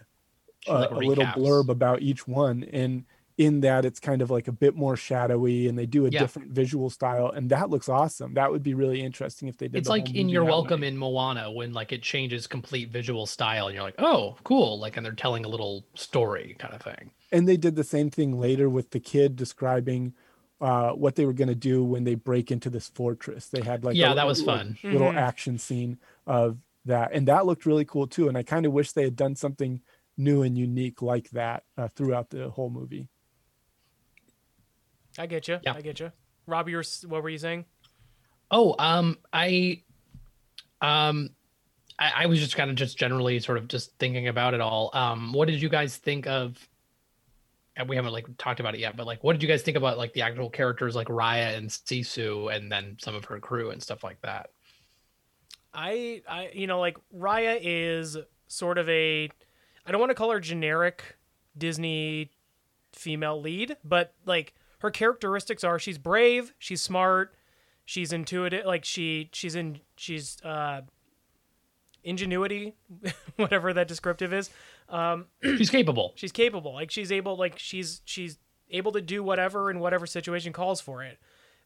She, a, like, a little blurb about each one and in that it's kind of like a bit more shadowy and they do a Yeah. different visual style and that looks awesome that would be really interesting if they did It's the like in movie Your Welcome way. in Moana when like it changes complete visual style and you're like, oh, cool. Like, and they're telling a little story kind of thing. and they did the same thing later with the kid describing uh, what they were going to do when they break into this fortress they had like Yeah, a, that was little- fun. little Mhm. action scene of that and that looked really cool too and i kind of wish they had done something new and unique like that uh, throughout the whole movie I get you. Yeah. I get you. Rob, you're, what were you saying? Oh, um, I, um, I, I was just kind of just generally sort of just thinking about it all. Um, what did you guys think of? And we haven't like talked about it yet, but like, what did you guys think about like the actual characters like Raya and Sisu, and then some of her crew and stuff like that? I, I, you know, like Raya is sort of a, I don't want to call her generic Disney female lead, but like her characteristics are she's brave, she's smart, she's intuitive, like she, she's in, she's, uh, ingenuity, <laughs> whatever that descriptive is. Um, <clears throat> She's capable. she's capable. Like she's able, like she's, she's able to do whatever in whatever situation calls for it.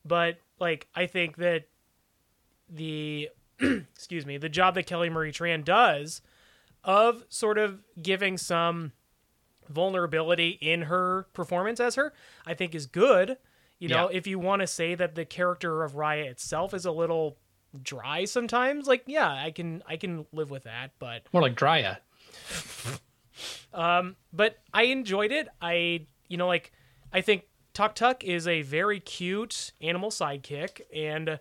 But like, I think that the <clears throat> excuse me, the job that Kelly Marie Tran does of sort of giving some vulnerability in her performance as her, I think is good. You know, Yeah. if you want to say that the character of Raya itself is a little dry sometimes, like yeah, I can I can live with that, but More like Drya. Um, but I enjoyed it. I, you know, like I think Tuk Tuk is a very cute animal sidekick, and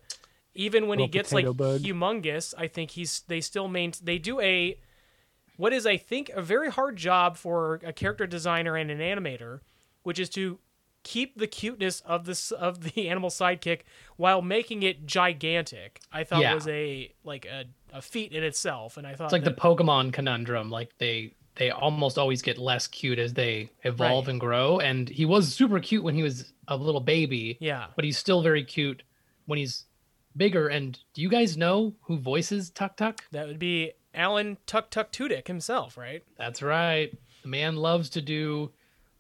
even when he gets like bug. humongous, I think he's they still main they do a what is I think a very hard job for a character designer and an animator, which is to keep the cuteness of this of the <laughs> animal sidekick while making it gigantic. I thought Yeah. was a like a, a feat in itself, and I thought It's like the Pokemon conundrum. Like they they almost always get less cute as they evolve Right. and grow. And he was super cute when he was a little baby. yeah. But he's still very cute when he's bigger. And do you guys know who voices Tuk Tuk? That would be Alan Tuck Tuck Tudyk himself, right? That's right. The man loves to do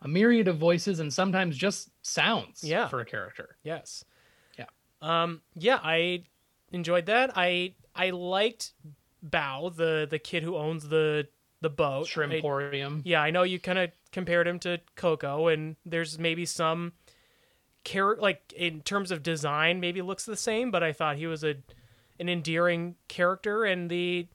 a myriad of voices and sometimes just sounds Yeah. for a character. Yes. Yeah. Um. Yeah, I enjoyed that. I I liked Bao, the the kid who owns the the boat. I- Shrimporium. yeah, I know you kind of compared him to Coco, and there's maybe some character like in terms of design, maybe looks the same, but I thought he was a an endearing character, and the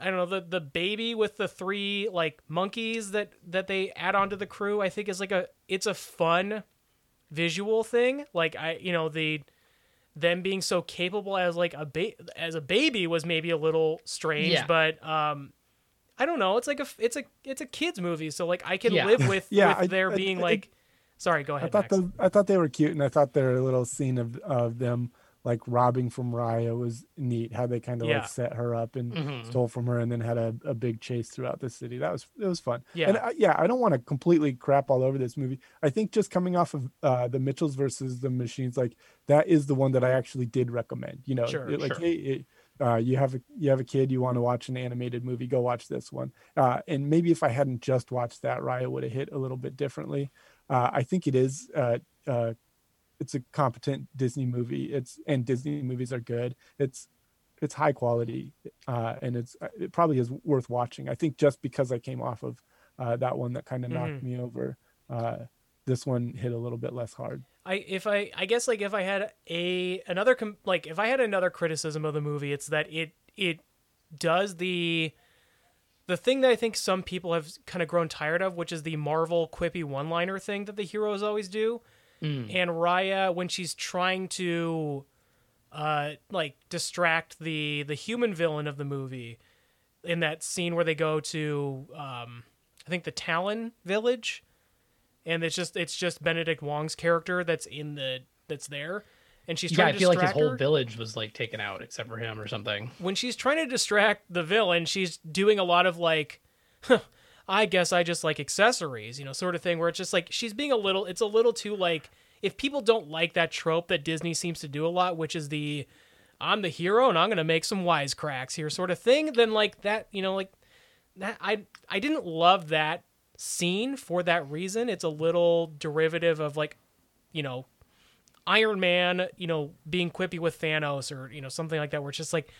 I don't know the the baby with the three like monkeys that that they add onto the crew. I think is like a it's a fun visual thing. Like I you know the them being so capable as like a ba- as a baby was maybe a little strange, Yeah. but um I don't know. It's like a it's a it's a kids movie, so like I can Yeah. live with <laughs> Yeah, with I- there I- being I- like. Sorry, go I ahead. thought Max. the, I thought they were cute, and I thought their little scene of of them like robbing from Raya was neat. How they kind of Yeah. like set her up and Mhm. stole from her, and then had a, a big chase throughout the city. That was it was fun. Yeah. and I, yeah, I don't want to completely crap all over this movie. I think just coming off of uh, the Mitchells versus the Machines, like that is the one that I actually did recommend. You know, Sure, it- like sure. hey, it, uh, you have a you have a kid, you want to watch an animated movie, go watch this one. Uh, and maybe if I hadn't just watched that, Raya would have hit a little bit differently. Uh, I think it is. Uh, uh, it's a competent Disney movie. It's and Disney movies are good. It's it's high quality, uh, and it's it probably is worth watching. I think just because I came off of uh, that one that kind of knocked me over, uh, this one hit a little bit less hard. I if I I guess like if I had a another com- like if I had another criticism of the movie, it's that it it does the the thing that I think some people have kind of grown tired of, which is the Marvel quippy one-liner thing that the heroes always do. And Raya, when she's trying to uh like distract the the human villain of the movie in that scene where they go to um I think the Talon village and it's just it's just Benedict Wong's character that's in the that's there, and she's Yeah, trying I to feel like his whole her. village was like taken out except for him or something. when she's trying to distract the villain, she's doing a lot of like, <laughs> I guess I just like accessories, you know, sort of thing. Where it's just like she's being a little. It's a little too like if people don't like that trope that Disney seems to do a lot, which is the I'm the hero and I'm gonna make some wisecracks here sort of thing. Then like that, you know, like that I I didn't love that scene for that reason. It's a little derivative of like, you know, Iron Man, you know, being quippy with Thanos or you know something like that, where it's just like,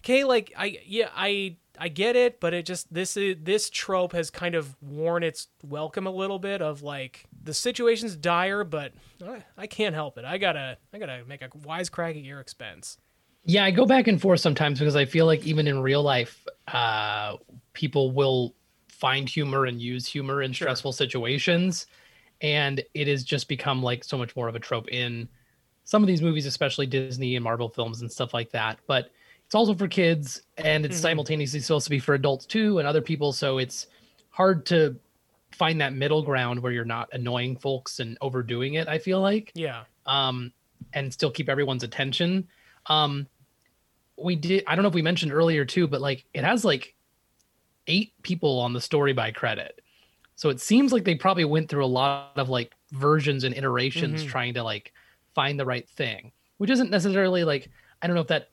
okay, like I yeah I I get it, but it just this is this trope has kind of worn its welcome a little bit of like the situation's dire, but I, I can't help it. I gotta I gotta make a wisecrack at your expense. Yeah, I go back and forth sometimes because I feel like even in real life, uh, people will find humor and use humor in stressful situations, and it has just become like so much more of a trope in some of these movies, especially Disney and Marvel films and stuff like that. But it's also for kids and it's Mhm. simultaneously supposed to be for adults too and other people so it's hard to find that middle ground where you're not annoying folks and overdoing it i feel like Yeah. um and still keep everyone's attention um we did i don't know if we mentioned earlier too but like it has like eight people on the story by credit so it seems like they probably went through a lot of like versions and iterations Mhm. trying to like find the right thing which isn't necessarily like i don't know if that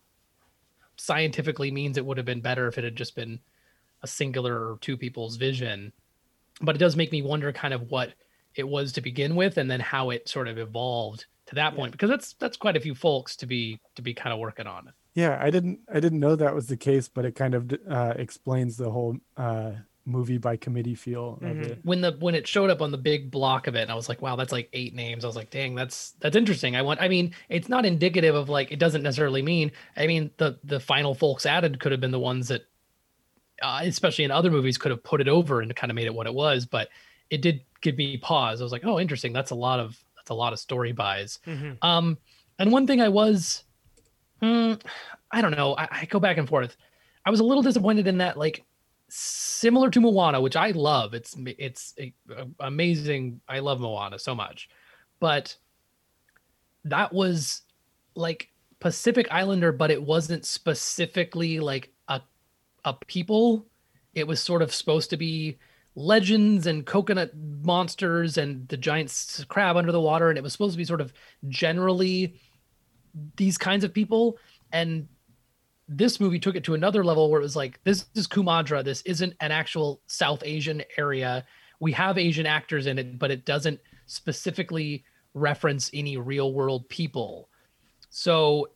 scientifically means it would have been better if it had just been a singular or two people's vision. But it does make me wonder kind of what it was to begin with and then how it sort of evolved to that point because that's that's quite a few folks to be to be kind of working on Yeah, I didn't I didn't know that was the case, but it kind of uh, explains the whole uh, movie by committee feel of Mhm. it. when the when it showed up on the big block of it and i was like wow that's like eight names. I was like dang that's that's interesting. I want i mean it's not indicative of like it doesn't necessarily mean i mean the the final folks added could have been the ones that uh, especially in other movies could have put it over and kind of made it what it was but it did give me pause. I was like oh interesting. That's a lot of that's a lot of story buys. Mhm. um and one thing i was hmm, i don't know. I, I go back and forth. I was a little disappointed in that like similar to Moana, which I love. It's it's a, a- amazing. I love Moana so much, but that was like Pacific Islander, but it wasn't specifically like a a people. It was sort of supposed to be legends and coconut monsters and the giant crab under the water, and it was supposed to be sort of generally these kinds of people and this movie took it to another level where it was like this is Kumandra. This isn't an actual South Asian area. We have Asian actors in it, but it doesn't specifically reference any real world people. So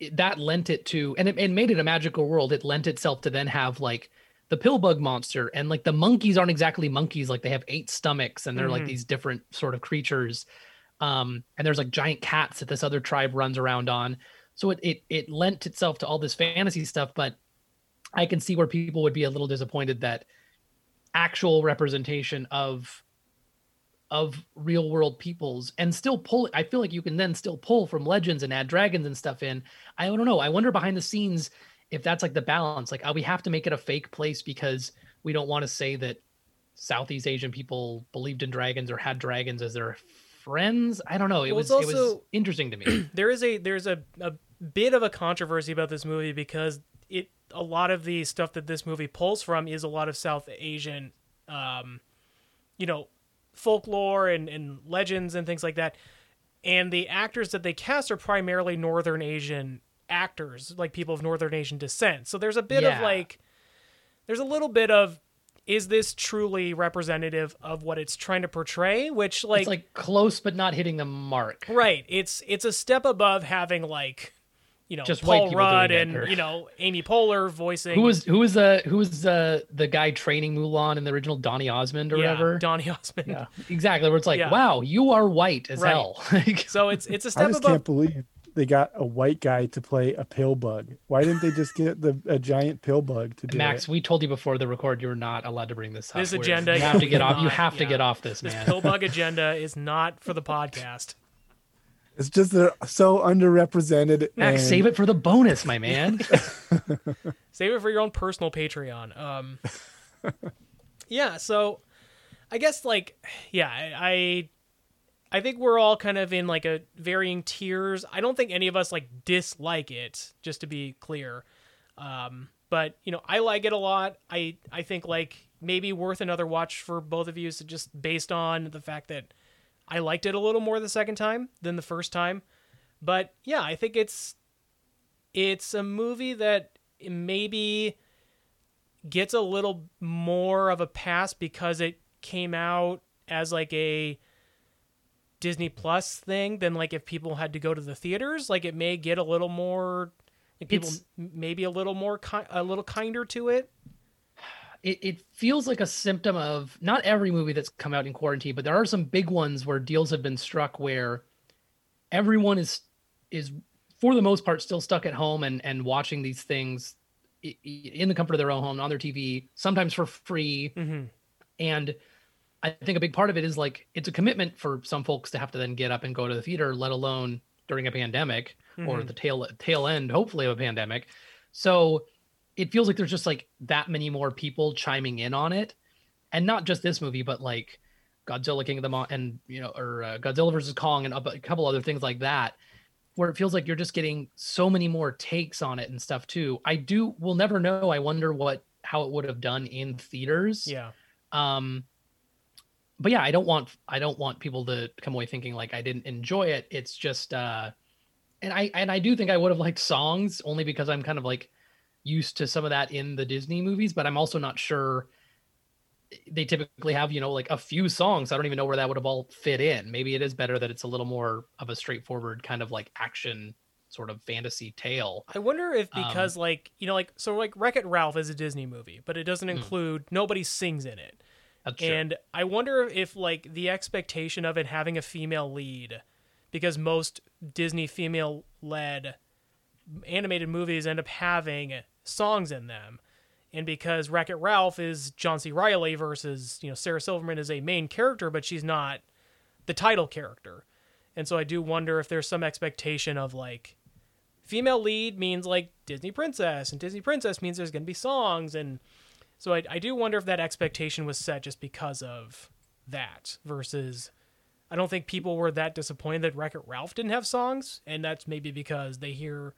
it- that lent it to, and it, it made it a magical world. It lent itself to then have like the pillbug monster and like the monkeys aren't exactly monkeys. Like they have eight stomachs and they're like Mhm. these different sort of creatures. Um, and there's like giant cats that this other tribe runs around on so it, it it lent itself to all this fantasy stuff but i can see where people would be a little disappointed that actual representation of of real world peoples and still pull i feel like you can then still pull from legends and add dragons and stuff in. I don't know. I wonder behind the scenes if that's like the balance like oh, we have to make it a fake place because we don't want to say that southeast asian people believed in dragons or had dragons as their friends. I don't know. It Well, was it's it was also- interesting to me. <clears throat> There is a there's a, a bit of a controversy about this movie because it a lot of the stuff that this movie pulls from is a lot of South Asian um you know folklore and, and legends and things like that and the actors that they cast are primarily northern asian actors like people of northern asian descent so there's a bit of like there's a little bit of is this truly representative of what it's trying to portray which like it's like close but not hitting the mark. Right. It's it's a step above having like, you know, Just white Paul Rudd and you know Amy Poehler voicing. Who was who was the who was the the guy training Mulan in the original Donny Osmond or yeah, whatever? Donny Osmond. yeah, exactly. Where it's like, Yeah. wow, you are white as Right. hell. <laughs> So it's it's a I step just above. can't believe they got a white guy to play a pill bug. Why didn't they just get the a giant pill bug to do Max, it? we told you before the record you're not allowed to bring this up. This We're- agenda you have to get off. You not- have to get off this, This pill bug <laughs> agenda is not for the podcast. It's just they're so underrepresented. Max, and save it for the bonus, my man. <laughs> Save it for your own personal Patreon. Um, <laughs> yeah. So, I guess like, yeah, I, I, I think we're all kind of in like a varying tiers. I don't think any of us like dislike it. Just to be clear, um, but you know, I like it a lot. I I think like maybe worth another watch for both of you. So just based on the fact that I liked it a little more the second time than the first time. But yeah, I think it's it's a movie that maybe gets a little more of a pass because it came out as like a Disney Plus thing than like if people had to go to the theaters. Like it may get a little more like people It's- maybe a little more ki- a little kinder to it. It, it feels like a symptom of not every movie that's come out in quarantine, but there are some big ones where deals have been struck where everyone is is for the most part still stuck at home and and watching these things in the comfort of their own home on their TV, sometimes for free. Mm-hmm. And I think a big part of it is like it's a commitment for some folks to have to then get up and go to the theater, let alone during a pandemic or Mhm. the tail tail end, hopefully, of a pandemic. So it feels like there's just like that many more people chiming in on it, and not just this movie, but like Godzilla King of the Mon and you know, or uh, Godzilla versus Kong and a a couple other things like that, where it feels like you're just getting so many more takes on it and stuff too. I do. We'll never know. I wonder what how it would have done in theaters. Yeah. Um, but yeah, I don't want I don't want people to come away thinking like I didn't enjoy it. It's just uh and I and I do think I would have liked songs only because I'm kind of like used to some of that in the Disney movies, but I'm also not sure they typically have, you know, like a few songs. I don't even know where that would have all fit in. Maybe it is better that it's a little more of a straightforward kind of like action sort of fantasy tale. I wonder if Um, because like you know like so like Wreck It Ralph is a Disney movie, but it doesn't include nobody sings in it. And I wonder if like the expectation of it having a female lead, because most Disney female led animated movies end up having songs in them. And because Wreck It Ralph is John C. Reilly versus, you know, Sarah Silverman is a main character, but she's not the title character. And so I do wonder if there's some expectation of like female lead means like Disney princess, and Disney princess means there's going to be songs. And so I, I do wonder if that expectation was set just because of that versus I don't think people were that disappointed that Wreck It Ralph didn't have songs. And that's maybe because they hear,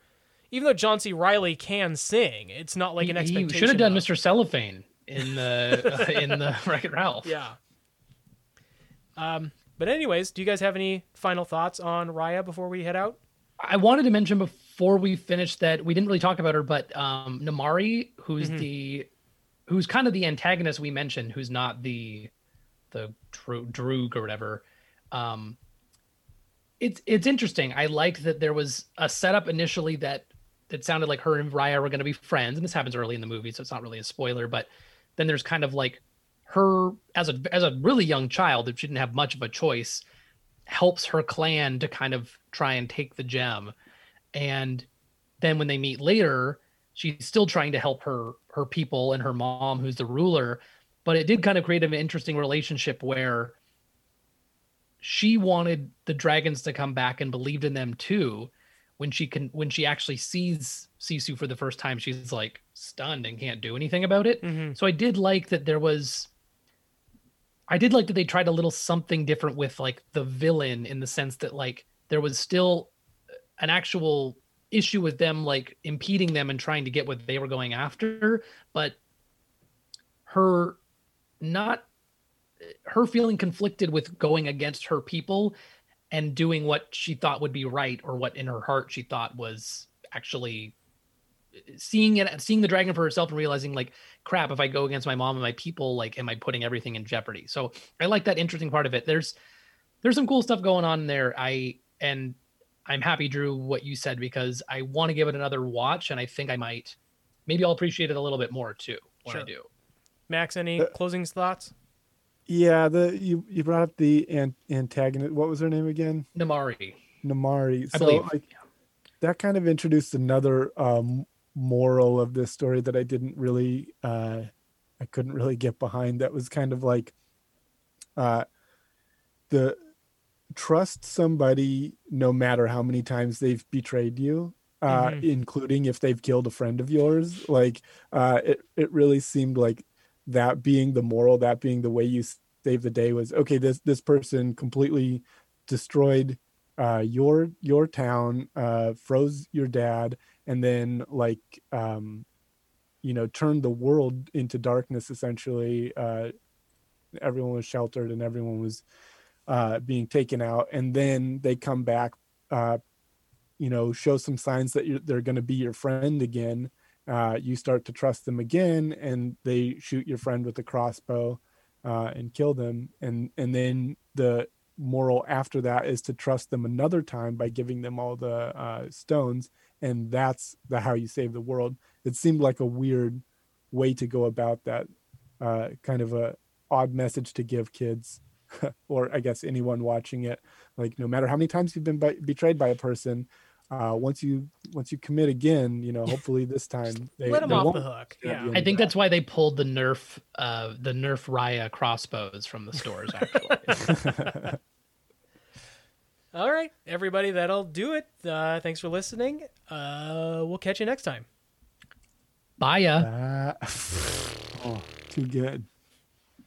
even though John C. Reilly can sing, it's not like an He- expectation. he should have done of- Mr. Cellophane in the <laughs> in the Wreck It Ralph. Yeah. Um, but anyways, do you guys have any final thoughts on Raya before we head out? I wanted to mention before we finish that we didn't really talk about her, but um, Namaari, who's the who's kind of the antagonist we mentioned, who's not the the Dro- Droog or whatever. Um, it's it's interesting. I liked that there was a setup initially that that sounded like her and Raya were going to be friends, and this happens early in the movie, so it's not really a spoiler. But then there's kind of like her as a as a really young child, if she didn't have much of a choice, helps her clan to kind of try and take the gem and then when they meet later she's still trying to help her her people and her mom who's the ruler but it did kind of create an interesting relationship where she wanted the dragons to come back and believed in them too when she can when she actually sees sisu for the first time she's like stunned and can't do anything about it Mm-hmm. so i did like that there was I did like that they tried a little something different with like the villain in the sense that like there was still an actual issue with them like impeding them and trying to get what they were going after, but her not her feeling conflicted with going against her people and doing what she thought would be right or what in her heart she thought was actually seeing it seeing the dragon for herself and realizing like crap if i go against my mom and my people like am i putting everything in jeopardy? So i like that interesting part of it. There's there's some cool stuff going on there. I and i'm happy drew what you said because i want to give it another watch and i think i might. Maybe i'll appreciate it a little bit more too when i do. Max, any Uh, closing thoughts? Yeah, the you you brought up the an- antagonist. What was her name again? namaari Namaari. I so believe, like that kind of introduced another um moral of this story that I didn't really uh I couldn't really get behind. That was kind of like uh the trust somebody no matter how many times they've betrayed you. Uh, Mhm. including if they've killed a friend of yours like uh it it really seemed like that being the moral that being the way you save the day was okay this this person completely destroyed uh your your town uh froze your dad and then like um you know turned the world into darkness essentially uh everyone was sheltered and everyone was uh being taken out. And then they come back uh you know show some signs that they're going to be your friend again. Uh, you start to trust them again and they shoot your friend with a crossbow uh, and kill them. And and then the moral after that is to trust them another time by giving them all the uh, stones. And that's the how you save the world. It seemed like a weird way to go about that uh, kind of a odd message to give kids <laughs> or i guess anyone watching it. Like no matter how many times you've been by, betrayed by a person uh, once you once you commit again you know <laughs> hopefully this time they, Let them they off the hook. Yeah. you i think back. that's why they pulled the nerf uh the nerf raya crossbows from the stores actually <laughs> <laughs> All right, everybody, that'll do it. Uh, thanks for listening. Uh, we'll catch you next time. Bye ya. That- oh, too good.